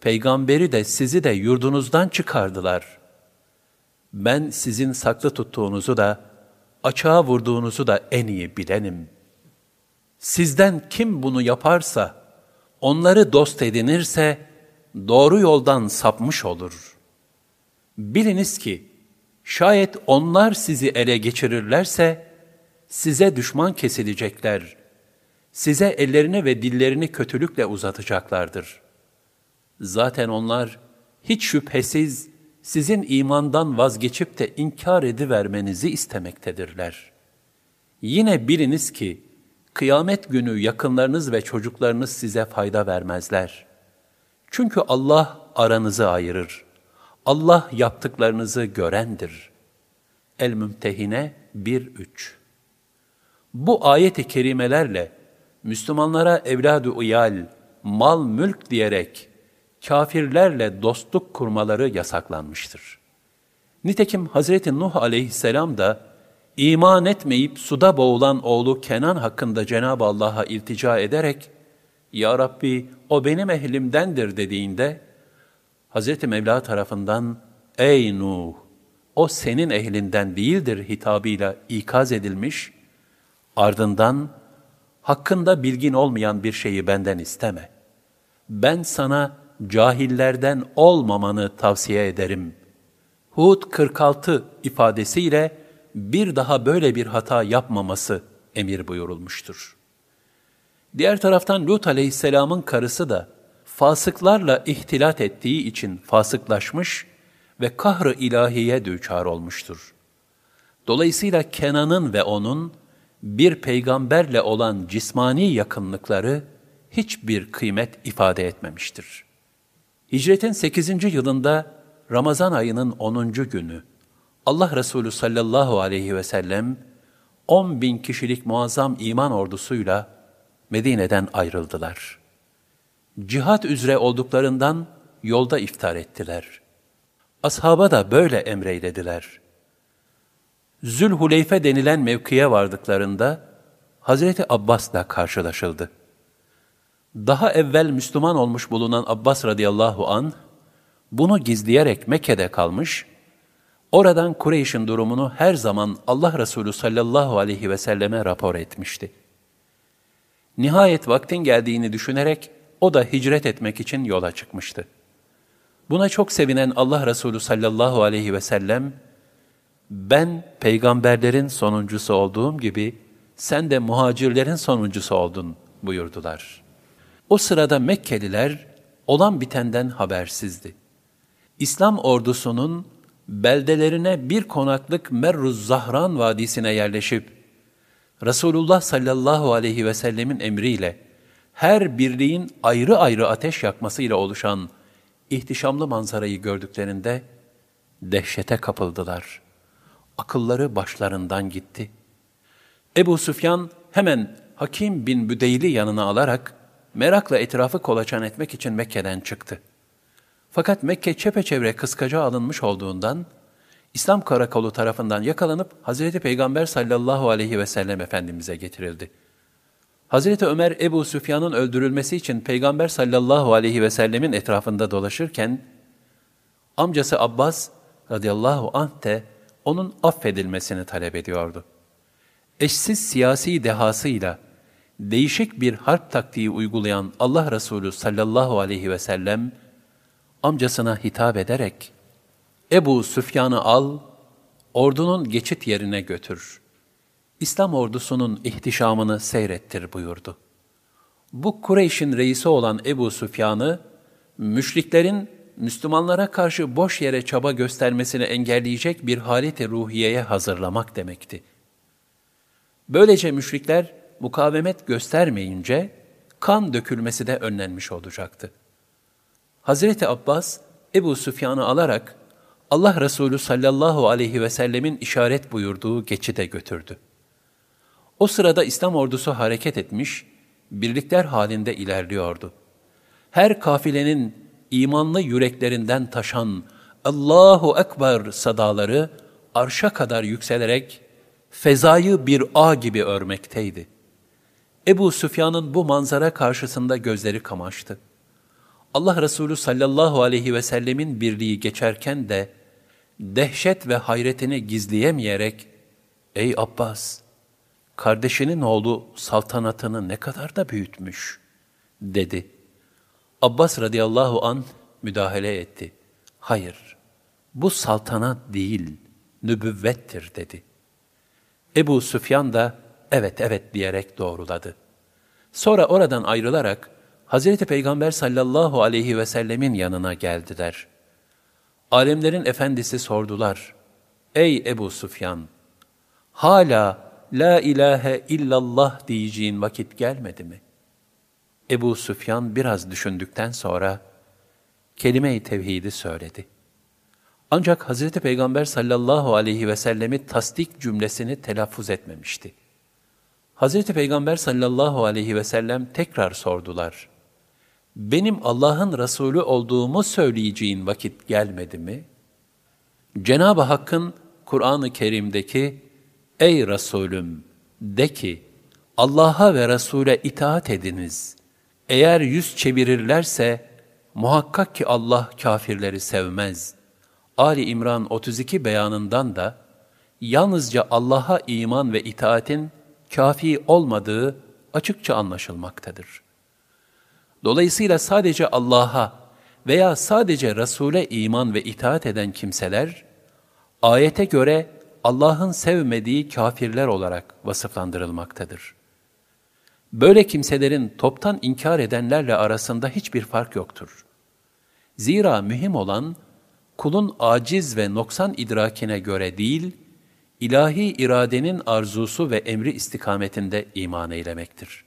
[SPEAKER 1] peygamberi de sizi de yurdunuzdan çıkardılar. Ben sizin saklı tuttuğunuzu da, açığa vurduğunuzu da en iyi bilenim. Sizden kim bunu yaparsa, onları dost edinirse, doğru yoldan sapmış olur. Biliniz ki, şayet onlar sizi ele geçirirlerse, size düşman kesilecekler. Size ellerini ve dillerini kötülükle uzatacaklardır. Zaten onlar hiç şüphesiz sizin imandan vazgeçip de inkar edivermenizi istemektedirler. Yine biliniz ki, kıyamet günü yakınlarınız ve çocuklarınız size fayda vermezler. Çünkü Allah aranızı ayırır. Allah yaptıklarınızı görendir. El-Mümtehine 1-3 Bu ayet-i kerimelerle Müslümanlara evladu iyal, mal mülk diyerek kafirlerle dostluk kurmaları yasaklanmıştır. Nitekim Hazreti Nuh aleyhisselam da iman etmeyip suda boğulan oğlu Kenan hakkında Cenab-ı Allah'a iltica ederek Ya Rabbi o benim ehlimdendir dediğinde Hazreti Mevla tarafından Ey Nuh o senin ehlinden değildir hitabıyla ikaz edilmiş, ardından hakkında bilgin olmayan bir şeyi benden isteme. Ben sana cahillerden olmamanı tavsiye ederim. Hud 46 ifadesiyle bir daha böyle bir hata yapmaması emir buyurulmuştur. Diğer taraftan Lut aleyhisselamın karısı da fasıklarla ihtilat ettiği için fasıklaşmış ve kahr-ı ilahiye düçar olmuştur. Dolayısıyla Kenan'ın ve onun bir peygamberle olan cismani yakınlıkları hiçbir kıymet ifade etmemiştir. Hicretin 8. yılında Ramazan ayının 10. günü Allah Resulü sallallahu aleyhi ve sellem 10 bin kişilik muazzam iman ordusuyla Medine'den ayrıldılar. Cihat üzere olduklarından yolda iftar ettiler. Ashaba da böyle emreylediler. Zülhuleyfe denilen mevkiye vardıklarında Hazreti Abbas'la karşılaşıldı. Daha evvel Müslüman olmuş bulunan Abbas radıyallahu an bunu gizleyerek Mekke'de kalmış, oradan Kureyş'in durumunu her zaman Allah Resulü sallallahu aleyhi ve selleme rapor etmişti. Nihayet vaktin geldiğini düşünerek o da hicret etmek için yola çıkmıştı. Buna çok sevinen Allah Resulü sallallahu aleyhi ve sellem, ben peygamberlerin sonuncusu olduğum gibi sen de muhacirlerin sonuncusu oldun buyurdular.'' O sırada Mekkeliler olan bitenden habersizdi. İslam ordusunun beldelerine bir konaklık Merruz Zahran Vadisi'ne yerleşip, Resulullah sallallahu aleyhi ve sellemin emriyle her birliğin ayrı ayrı ateş yakmasıyla oluşan ihtişamlı manzarayı gördüklerinde dehşete kapıldılar. Akılları başlarından gitti. Ebu Süfyan hemen Hakim bin Büdeyli yanına alarak merakla etrafı kolaçan etmek için Mekke'den çıktı. Fakat Mekke çepeçevre kıskaca alınmış olduğundan, İslam karakolu tarafından yakalanıp Hazreti Peygamber sallallahu aleyhi ve sellem Efendimiz'e getirildi. Hazreti Ömer Ebu Süfyan'ın öldürülmesi için Peygamber sallallahu aleyhi ve sellemin etrafında dolaşırken, amcası Abbas radıyallahu anh de onun affedilmesini talep ediyordu. Eşsiz siyasi dehasıyla, değişik bir harp taktiği uygulayan Allah Resulü sallallahu aleyhi ve sellem, amcasına hitap ederek, Ebu Süfyan'ı al, ordunun geçit yerine götür. İslam ordusunun ihtişamını seyrettir buyurdu. Bu Kureyş'in reisi olan Ebu Süfyan'ı, müşriklerin Müslümanlara karşı boş yere çaba göstermesini engelleyecek bir haleti ruhiyeye hazırlamak demekti. Böylece müşrikler, mukavemet göstermeyince kan dökülmesi de önlenmiş olacaktı. Hazreti Abbas Ebu Süfyan'ı alarak Allah Resulü sallallahu aleyhi ve sellemin işaret buyurduğu geçide götürdü. O sırada İslam ordusu hareket etmiş, birlikler halinde ilerliyordu. Her kafilenin imanlı yüreklerinden taşan Allahu Ekber sadaları arşa kadar yükselerek fezayı bir ağ gibi örmekteydi. Ebu Süfyan'ın bu manzara karşısında gözleri kamaştı. Allah Resulü sallallahu aleyhi ve sellemin birliği geçerken de dehşet ve hayretini gizleyemeyerek, ''Ey Abbas, kardeşinin oğlu saltanatını ne kadar da büyütmüş.'' dedi. Abbas radıyallahu an müdahale etti. Hayır, bu saltanat değil, nübüvvettir dedi. Ebu Süfyan da evet evet diyerek doğruladı. Sonra oradan ayrılarak Hazreti Peygamber sallallahu aleyhi ve sellemin yanına geldiler. Alemlerin efendisi sordular. Ey Ebu Süfyan! Hala la ilahe illallah diyeceğin vakit gelmedi mi? Ebu Süfyan biraz düşündükten sonra kelime-i tevhidi söyledi. Ancak Hazreti Peygamber sallallahu aleyhi ve sellemi tasdik cümlesini telaffuz etmemişti. Hazreti Peygamber sallallahu aleyhi ve sellem tekrar sordular. Benim Allah'ın Resulü olduğumu söyleyeceğin vakit gelmedi mi? Cenab-ı Hakk'ın Kur'an-ı Kerim'deki Ey Resulüm de ki Allah'a ve Resul'e itaat ediniz. Eğer yüz çevirirlerse muhakkak ki Allah kafirleri sevmez. Ali İmran 32 beyanından da yalnızca Allah'a iman ve itaatin kafi olmadığı açıkça anlaşılmaktadır. Dolayısıyla sadece Allah'a veya sadece Resul'e iman ve itaat eden kimseler, ayete göre Allah'ın sevmediği kafirler olarak vasıflandırılmaktadır. Böyle kimselerin toptan inkar edenlerle arasında hiçbir fark yoktur. Zira mühim olan, kulun aciz ve noksan idrakine göre değil, ilahi iradenin arzusu ve emri istikametinde iman eylemektir.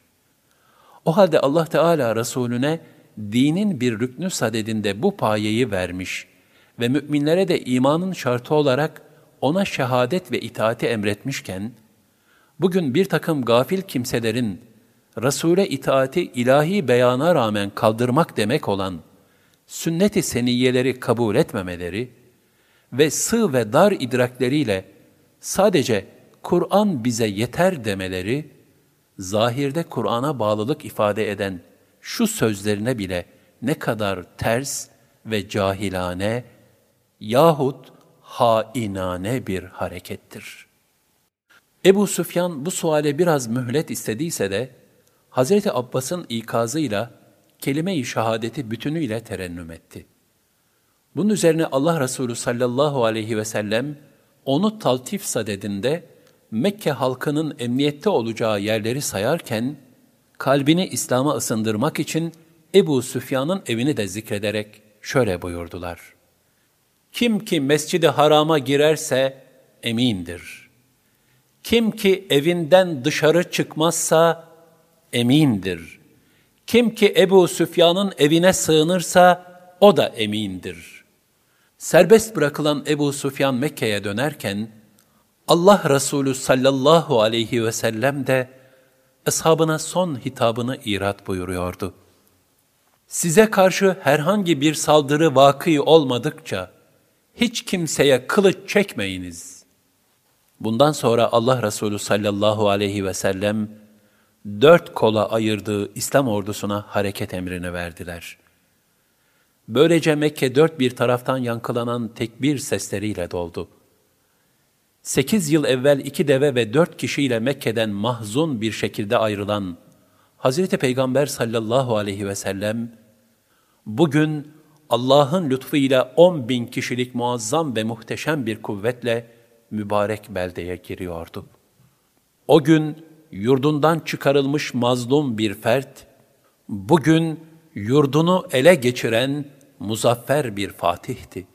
[SPEAKER 1] O halde Allah Teala Resulüne dinin bir rüknü sadedinde bu payeyi vermiş ve müminlere de imanın şartı olarak ona şehadet ve itaati emretmişken, bugün bir takım gafil kimselerin Resul'e itaati ilahi beyana rağmen kaldırmak demek olan sünnet-i seniyyeleri kabul etmemeleri ve sığ ve dar idrakleriyle sadece Kur'an bize yeter demeleri, zahirde Kur'an'a bağlılık ifade eden şu sözlerine bile ne kadar ters ve cahilane yahut hainane bir harekettir. Ebu Süfyan bu suale biraz mühlet istediyse de, Hazreti Abbas'ın ikazıyla kelime-i şehadeti bütünüyle terennüm etti. Bunun üzerine Allah Resulü sallallahu aleyhi ve sellem onu taltif sadedinde Mekke halkının emniyette olacağı yerleri sayarken, kalbini İslam'a ısındırmak için Ebu Süfyan'ın evini de zikrederek şöyle buyurdular. Kim ki mescidi harama girerse emindir. Kim ki evinden dışarı çıkmazsa emindir. Kim ki Ebu Süfyan'ın evine sığınırsa o da emindir. Serbest bırakılan Ebu Süfyan Mekke'ye dönerken, Allah Resulü sallallahu aleyhi ve sellem de ashabına son hitabını irat buyuruyordu. Size karşı herhangi bir saldırı vakı olmadıkça hiç kimseye kılıç çekmeyiniz. Bundan sonra Allah Resulü sallallahu aleyhi ve sellem dört kola ayırdığı İslam ordusuna hareket emrini verdiler. Böylece Mekke dört bir taraftan yankılanan tekbir sesleriyle doldu. Sekiz yıl evvel iki deve ve dört kişiyle Mekke'den mahzun bir şekilde ayrılan Hazreti Peygamber sallallahu aleyhi ve sellem, bugün Allah'ın lütfuyla on bin kişilik muazzam ve muhteşem bir kuvvetle mübarek beldeye giriyordu. O gün yurdundan çıkarılmış mazlum bir fert, bugün yurdunu ele geçiren muzaffer bir fatihti.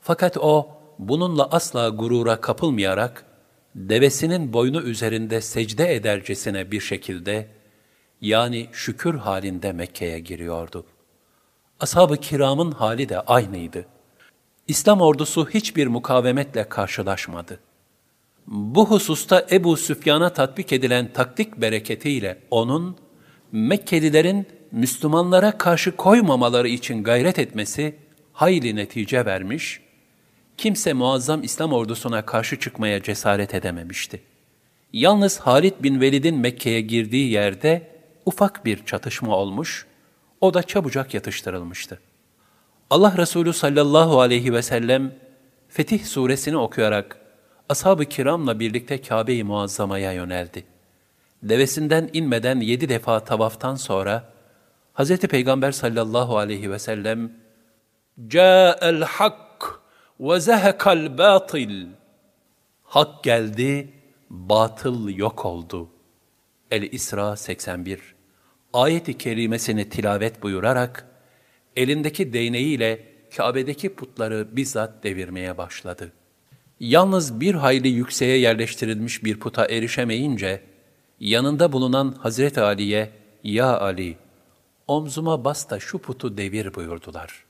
[SPEAKER 1] Fakat o bununla asla gurura kapılmayarak, devesinin boynu üzerinde secde edercesine bir şekilde, yani şükür halinde Mekke'ye giriyordu. Ashab-ı kiramın hali de aynıydı. İslam ordusu hiçbir mukavemetle karşılaşmadı. Bu hususta Ebu Süfyan'a tatbik edilen taktik bereketiyle onun, Mekkelilerin Müslümanlara karşı koymamaları için gayret etmesi hayli netice vermiş, kimse muazzam İslam ordusuna karşı çıkmaya cesaret edememişti. Yalnız Halid bin Velid'in Mekke'ye girdiği yerde ufak bir çatışma olmuş, O da çabucak yatıştırılmıştı. Allah Resulü sallallahu aleyhi ve sellem Fetih suresini okuyarak ashab-ı kiramla birlikte Kabe-i Muazzama'ya yöneldi. Devesinden inmeden yedi defa tavaftan sonra Hz. Peygamber sallallahu aleyhi ve sellem Câ'el hak ve zehekal batil Hak geldi, batıl yok oldu. El-İsra 81 Ayet-i kerimesini tilavet buyurarak elindeki değneğiyle Kabe'deki putları bizzat devirmeye başladı. Yalnız bir hayli yükseğe yerleştirilmiş bir puta erişemeyince, yanında bulunan Hazreti Ali'ye, ''Ya Ali, omzuma bas da şu putu devir.'' buyurdular.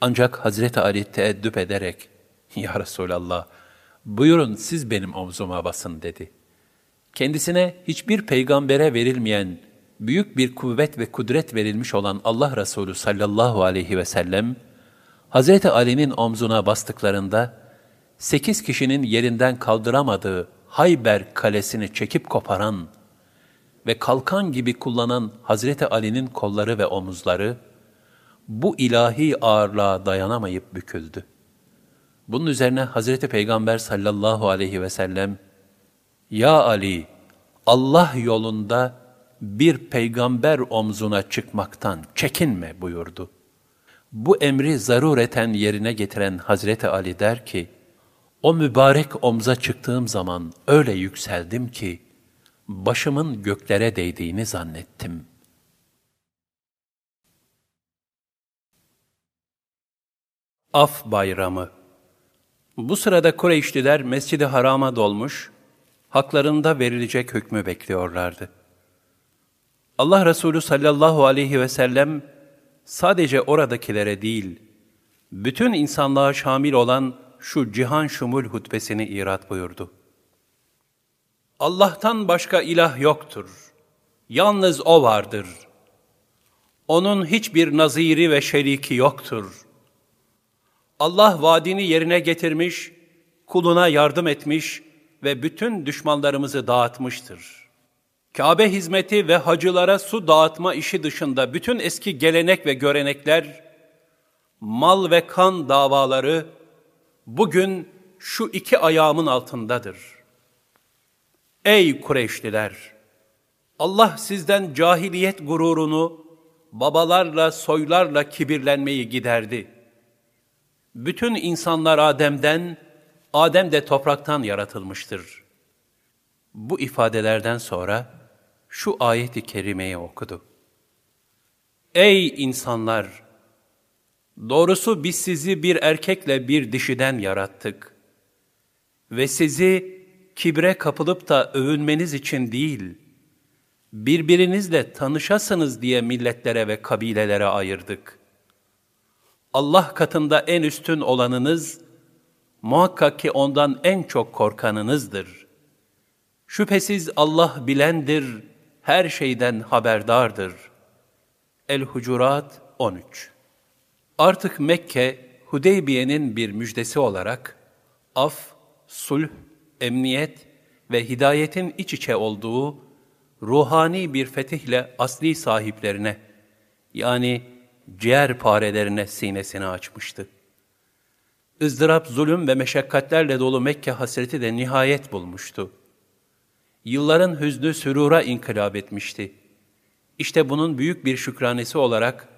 [SPEAKER 1] Ancak Hazreti Ali teeddüp ederek, [LAUGHS] ''Ya Resulallah, buyurun siz benim omzuma basın.'' dedi. Kendisine hiçbir peygambere verilmeyen, büyük bir kuvvet ve kudret verilmiş olan Allah Resulü sallallahu aleyhi ve sellem, Hazreti Ali'nin omzuna bastıklarında, sekiz kişinin yerinden kaldıramadığı Hayber kalesini çekip koparan ve kalkan gibi kullanan Hazreti Ali'nin kolları ve omuzları, bu ilahi ağırlığa dayanamayıp büküldü. Bunun üzerine Hazreti Peygamber sallallahu aleyhi ve sellem, Ya Ali, Allah yolunda bir peygamber omzuna çıkmaktan çekinme buyurdu. Bu emri zarureten yerine getiren Hazreti Ali der ki, o mübarek omza çıktığım zaman öyle yükseldim ki, başımın göklere değdiğini zannettim. Af Bayramı Bu sırada Kureyşliler Mescid-i Haram'a dolmuş, haklarında verilecek hükmü bekliyorlardı. Allah Resulü sallallahu aleyhi ve sellem sadece oradakilere değil, bütün insanlığa şamil olan şu cihan şumul hutbesini irat buyurdu. Allah'tan başka ilah yoktur. Yalnız O vardır. Onun hiçbir naziri ve şeriki yoktur. Allah vaadini yerine getirmiş, kuluna yardım etmiş ve bütün düşmanlarımızı dağıtmıştır.'' Kabe hizmeti ve hacılara su dağıtma işi dışında bütün eski gelenek ve görenekler, mal ve kan davaları bugün şu iki ayağımın altındadır. Ey Kureyşliler! Allah sizden cahiliyet gururunu, babalarla, soylarla kibirlenmeyi giderdi. Bütün insanlar Adem'den, Adem de topraktan yaratılmıştır. Bu ifadelerden sonra, şu ayeti kerimeyi okudu. Ey insanlar! Doğrusu biz sizi bir erkekle bir dişiden yarattık. Ve sizi kibre kapılıp da övünmeniz için değil, birbirinizle tanışasınız diye milletlere ve kabilelere ayırdık. Allah katında en üstün olanınız, muhakkak ki ondan en çok korkanınızdır. Şüphesiz Allah bilendir, her şeyden haberdardır. El-Hucurat 13 Artık Mekke, Hudeybiye'nin bir müjdesi olarak, af, sulh, emniyet ve hidayetin iç içe olduğu ruhani bir fetihle asli sahiplerine, yani ciğer parelerine sinesini açmıştı. ızdırap, zulüm ve meşakkatlerle dolu Mekke hasreti de nihayet bulmuştu yılların hüznü sürura inkılap etmişti. İşte bunun büyük bir şükranesi olarak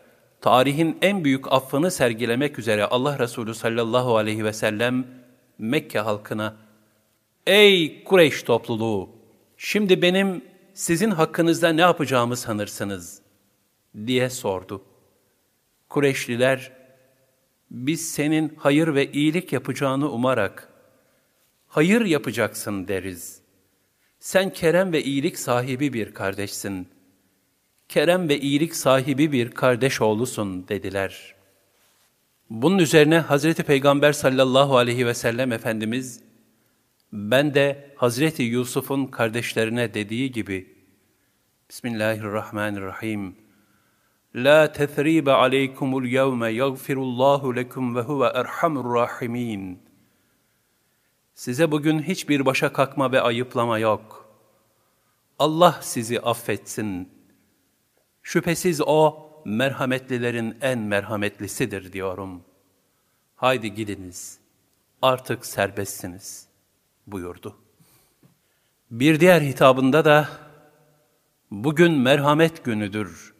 [SPEAKER 1] tarihin en büyük affını sergilemek üzere Allah Resulü sallallahu aleyhi ve sellem Mekke halkına Ey Kureyş topluluğu! Şimdi benim sizin hakkınızda ne yapacağımı sanırsınız? diye sordu. Kureyşliler, biz senin hayır ve iyilik yapacağını umarak, hayır yapacaksın deriz. Sen kerem ve iyilik sahibi bir kardeşsin. Kerem ve iyilik sahibi bir kardeş oğlusun dediler. Bunun üzerine Hazreti Peygamber sallallahu aleyhi ve sellem Efendimiz, ben de Hazreti Yusuf'un kardeşlerine dediği gibi, Bismillahirrahmanirrahim, La tethribe aleykumul yevme yagfirullahu lekum ve huve erhamur rahimin.'' Size bugün hiçbir başa kalkma ve ayıplama yok. Allah sizi affetsin. Şüphesiz O, merhametlilerin en merhametlisidir diyorum. Haydi gidiniz, artık serbestsiniz buyurdu. Bir diğer hitabında da, bugün merhamet günüdür.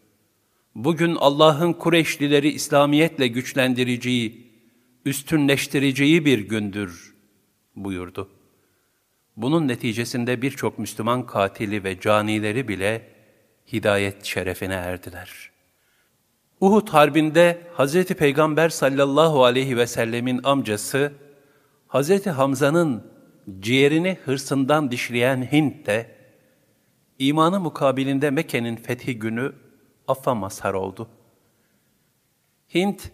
[SPEAKER 1] Bugün Allah'ın Kureyşlileri İslamiyetle güçlendireceği, üstünleştireceği bir gündür buyurdu. Bunun neticesinde birçok Müslüman katili ve canileri bile hidayet şerefine erdiler. Uhud Harbi'nde Hz. Peygamber sallallahu aleyhi ve sellemin amcası, Hz. Hamza'nın ciğerini hırsından dişleyen Hint de, imanı mukabilinde Mekke'nin fethi günü affa mazhar oldu. Hint,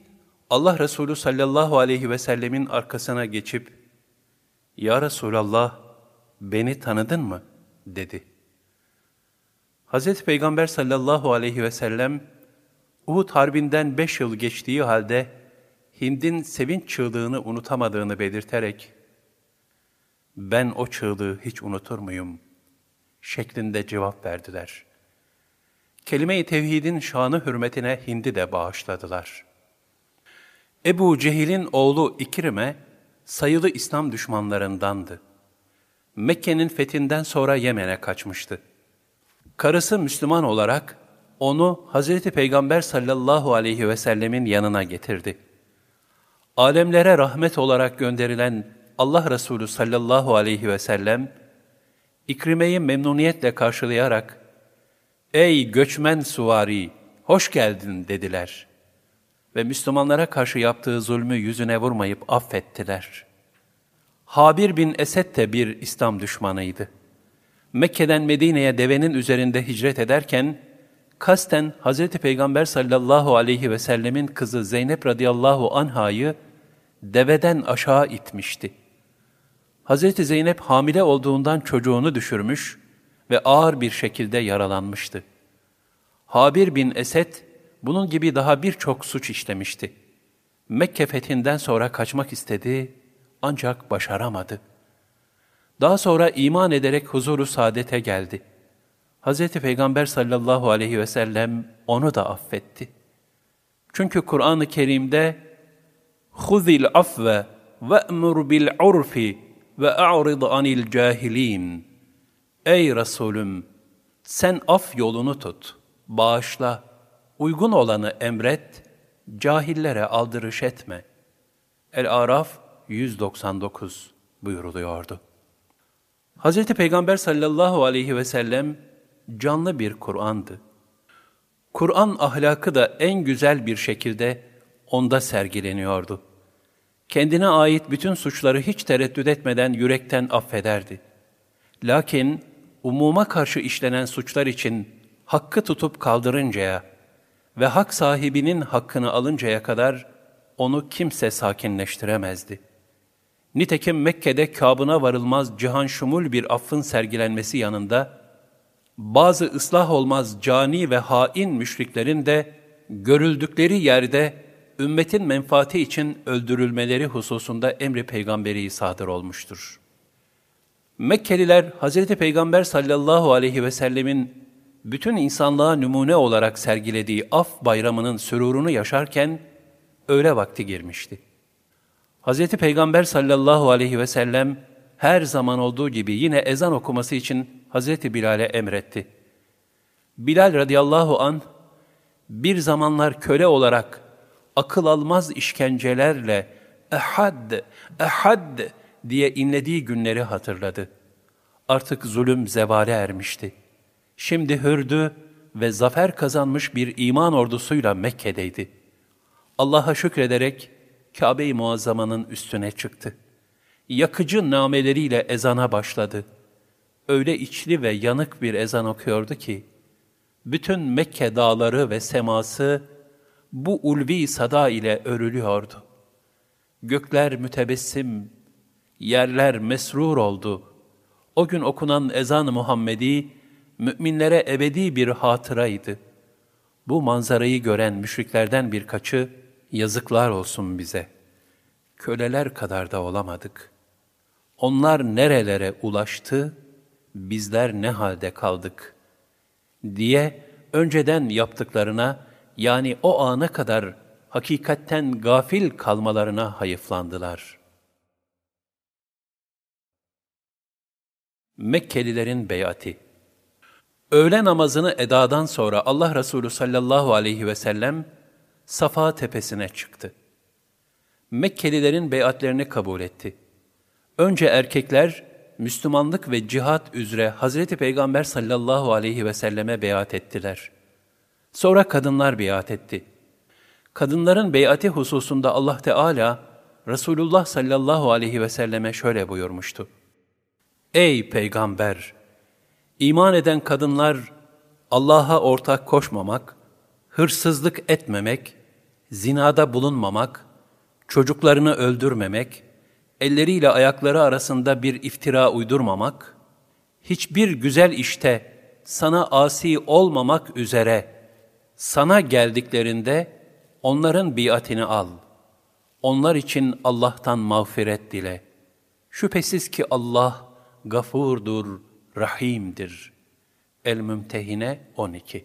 [SPEAKER 1] Allah Resulü sallallahu aleyhi ve sellemin arkasına geçip, Ya Resulallah, beni tanıdın mı? dedi. Hz. Peygamber sallallahu aleyhi ve sellem, Uhud Harbi'nden beş yıl geçtiği halde, Hind'in sevinç çığlığını unutamadığını belirterek, ben o çığlığı hiç unutur muyum? şeklinde cevap verdiler. Kelime-i tevhidin şanı hürmetine Hind'i de bağışladılar. Ebu Cehil'in oğlu İkrim'e sayılı İslam düşmanlarındandı. Mekke'nin fethinden sonra Yemen'e kaçmıştı. Karısı Müslüman olarak onu Hazreti Peygamber sallallahu aleyhi ve sellemin yanına getirdi. Alemlere rahmet olarak gönderilen Allah Resulü sallallahu aleyhi ve sellem, İkrime'yi memnuniyetle karşılayarak, ''Ey göçmen suvari, hoş geldin.'' dediler. Ve Müslümanlara karşı yaptığı zulmü yüzüne vurmayıp affettiler. Habir bin Esed de bir İslam düşmanıydı. Mekke'den Medine'ye devenin üzerinde hicret ederken, kasten Hz. Peygamber sallallahu aleyhi ve sellemin kızı Zeynep radıyallahu anhayı deveden aşağı itmişti. Hz. Zeynep hamile olduğundan çocuğunu düşürmüş ve ağır bir şekilde yaralanmıştı. Habir bin Esed, bunun gibi daha birçok suç işlemişti. Mekke fethinden sonra kaçmak istedi ancak başaramadı. Daha sonra iman ederek huzuru saadete geldi. Hz. Peygamber sallallahu aleyhi ve sellem onu da affetti. Çünkü Kur'an-ı Kerim'de خُذِ الْعَفْوَ وَأْمُرْ بِالْعُرْفِ وَاَعْرِضْ عَنِ الْجَاهِلِينَ Ey Resulüm! Sen af yolunu tut, bağışla, uygun olanı emret, cahillere aldırış etme. El-Araf 199 buyuruluyordu. Hz. Peygamber sallallahu aleyhi ve sellem canlı bir Kur'an'dı. Kur'an ahlakı da en güzel bir şekilde onda sergileniyordu. Kendine ait bütün suçları hiç tereddüt etmeden yürekten affederdi. Lakin umuma karşı işlenen suçlar için hakkı tutup kaldırıncaya ve hak sahibinin hakkını alıncaya kadar onu kimse sakinleştiremezdi. Nitekim Mekke'de kabına varılmaz cihan şumul bir affın sergilenmesi yanında, bazı ıslah olmaz cani ve hain müşriklerin de görüldükleri yerde ümmetin menfaati için öldürülmeleri hususunda emri peygamberi sadır olmuştur. Mekkeliler Hz. Peygamber sallallahu aleyhi ve sellemin bütün insanlığa numune olarak sergilediği af bayramının sürurunu yaşarken öğle vakti girmişti. Hz. Peygamber sallallahu aleyhi ve sellem her zaman olduğu gibi yine ezan okuması için Hz. Bilal'e emretti. Bilal radıyallahu an bir zamanlar köle olarak akıl almaz işkencelerle ehad, ehad diye inlediği günleri hatırladı. Artık zulüm zevale ermişti. Şimdi hürdü ve zafer kazanmış bir iman ordusuyla Mekke'deydi. Allah'a şükrederek Kabe-i Muazzama'nın üstüne çıktı. Yakıcı nameleriyle ezana başladı. Öyle içli ve yanık bir ezan okuyordu ki, bütün Mekke dağları ve seması bu ulvi sada ile örülüyordu. Gökler mütebessim, yerler mesrur oldu. O gün okunan ezan Muhammedi, müminlere ebedi bir hatıraydı. Bu manzarayı gören müşriklerden birkaçı, yazıklar olsun bize. Köleler kadar da olamadık. Onlar nerelere ulaştı, bizler ne halde kaldık? diye önceden yaptıklarına yani o ana kadar hakikatten gafil kalmalarına hayıflandılar. Mekkelilerin beyati Öğle namazını edadan sonra Allah Resulü sallallahu aleyhi ve sellem Safa tepesine çıktı. Mekkelilerin beyatlerini kabul etti. Önce erkekler Müslümanlık ve cihat üzere Hazreti Peygamber sallallahu aleyhi ve selleme beyat ettiler. Sonra kadınlar beyat etti. Kadınların beyati hususunda Allah Teala Resulullah sallallahu aleyhi ve selleme şöyle buyurmuştu. Ey Peygamber! İman eden kadınlar Allah'a ortak koşmamak, hırsızlık etmemek, zinada bulunmamak, çocuklarını öldürmemek, elleriyle ayakları arasında bir iftira uydurmamak, hiçbir güzel işte sana asi olmamak üzere sana geldiklerinde onların biatini al. Onlar için Allah'tan mağfiret dile. Şüphesiz ki Allah gafurdur, rahimdir. El-Mümtehine 12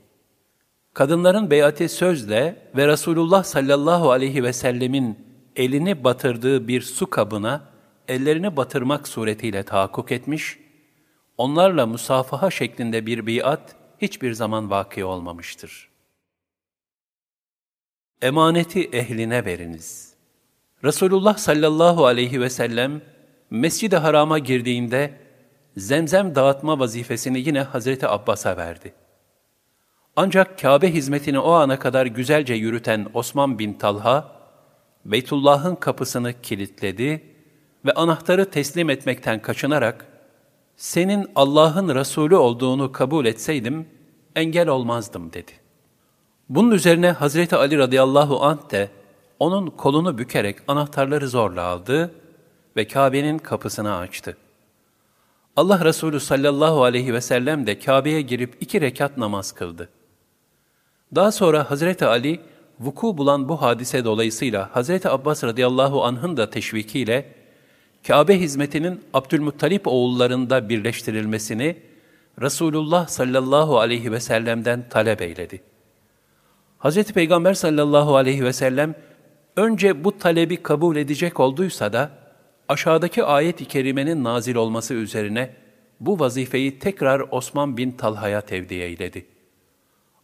[SPEAKER 1] Kadınların beyati sözle ve Resulullah sallallahu aleyhi ve sellemin elini batırdığı bir su kabına ellerini batırmak suretiyle tahakkuk etmiş, onlarla musafaha şeklinde bir biat hiçbir zaman vaki olmamıştır. Emaneti ehline veriniz. Resulullah sallallahu aleyhi ve sellem Mescid-i Haram'a girdiğinde zemzem dağıtma vazifesini yine Hazreti Abbas'a verdi. Ancak Kabe hizmetini o ana kadar güzelce yürüten Osman bin Talha, Beytullah'ın kapısını kilitledi ve anahtarı teslim etmekten kaçınarak, senin Allah'ın Resulü olduğunu kabul etseydim, engel olmazdım dedi. Bunun üzerine Hazreti Ali radıyallahu anh de onun kolunu bükerek anahtarları zorla aldı ve Kabe'nin kapısını açtı. Allah Resulü sallallahu aleyhi ve sellem de Kabe'ye girip iki rekat namaz kıldı. Daha sonra Hazreti Ali, vuku bulan bu hadise dolayısıyla Hazreti Abbas radıyallahu anh'ın da teşvikiyle Kabe hizmetinin Abdülmuttalip oğullarında birleştirilmesini Resulullah sallallahu aleyhi ve sellem'den talep eyledi. Hazreti Peygamber sallallahu aleyhi ve sellem önce bu talebi kabul edecek olduysa da aşağıdaki ayet-i kerimenin nazil olması üzerine bu vazifeyi tekrar Osman bin Talha'ya tevdi eyledi.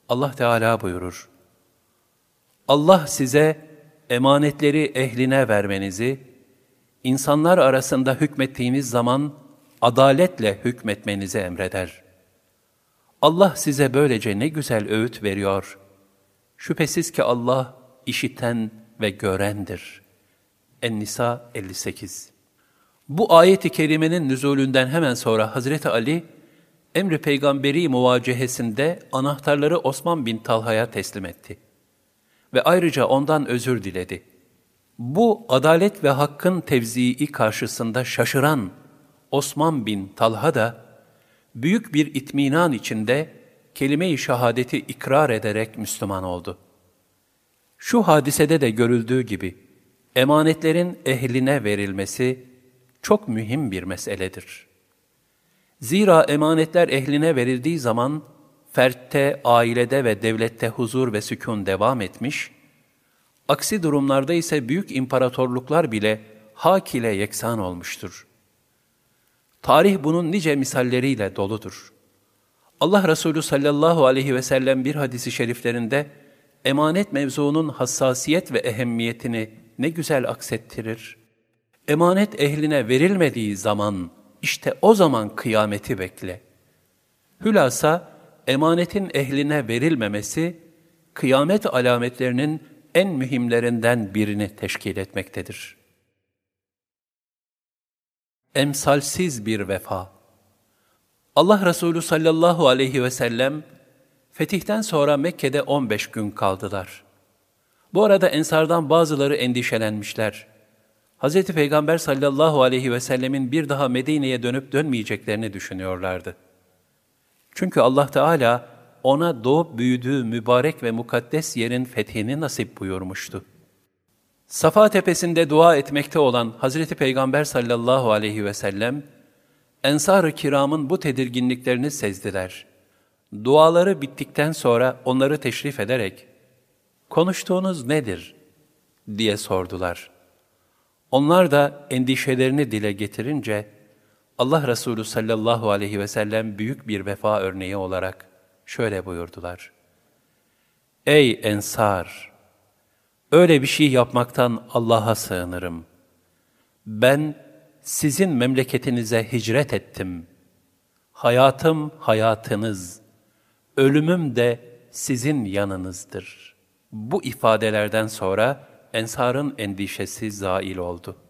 [SPEAKER 1] Allah Teala buyurur, Allah size emanetleri ehline vermenizi, insanlar arasında hükmettiğiniz zaman adaletle hükmetmenizi emreder. Allah size böylece ne güzel öğüt veriyor. Şüphesiz ki Allah işiten ve görendir. En-Nisa 58 Bu ayeti kerimenin nüzulünden hemen sonra Hazreti Ali, emri peygamberi muvacehesinde anahtarları Osman bin Talha'ya teslim etti. Ve ayrıca ondan özür diledi. Bu adalet ve hakkın tevzii karşısında şaşıran Osman bin Talha da büyük bir itminan içinde kelime-i şehadeti ikrar ederek Müslüman oldu. Şu hadisede de görüldüğü gibi emanetlerin ehline verilmesi çok mühim bir meseledir. Zira emanetler ehline verildiği zaman fertte, ailede ve devlette huzur ve sükun devam etmiş, aksi durumlarda ise büyük imparatorluklar bile hak ile yeksan olmuştur. Tarih bunun nice misalleriyle doludur. Allah Resulü sallallahu aleyhi ve sellem bir hadisi şeriflerinde emanet mevzuunun hassasiyet ve ehemmiyetini ne güzel aksettirir. Emanet ehline verilmediği zaman, işte o zaman kıyameti bekle. Hülasa, emanetin ehline verilmemesi, kıyamet alametlerinin en mühimlerinden birini teşkil etmektedir. Emsalsiz bir vefa Allah Resulü sallallahu aleyhi ve sellem, fetihten sonra Mekke'de 15 gün kaldılar. Bu arada ensardan bazıları endişelenmişler. Hz. Peygamber sallallahu aleyhi ve sellemin bir daha Medine'ye dönüp dönmeyeceklerini düşünüyorlardı. Çünkü Allah Teala ona doğup büyüdüğü mübarek ve mukaddes yerin fethini nasip buyurmuştu. Safa tepesinde dua etmekte olan Hazreti Peygamber sallallahu aleyhi ve sellem, Ensar-ı kiramın bu tedirginliklerini sezdiler. Duaları bittikten sonra onları teşrif ederek, konuştuğunuz nedir? diye sordular. Onlar da endişelerini dile getirince, Allah Resulü sallallahu aleyhi ve sellem büyük bir vefa örneği olarak şöyle buyurdular. Ey Ensar! Öyle bir şey yapmaktan Allah'a sığınırım. Ben sizin memleketinize hicret ettim. Hayatım hayatınız, ölümüm de sizin yanınızdır. Bu ifadelerden sonra Ensar'ın endişesi zail oldu.''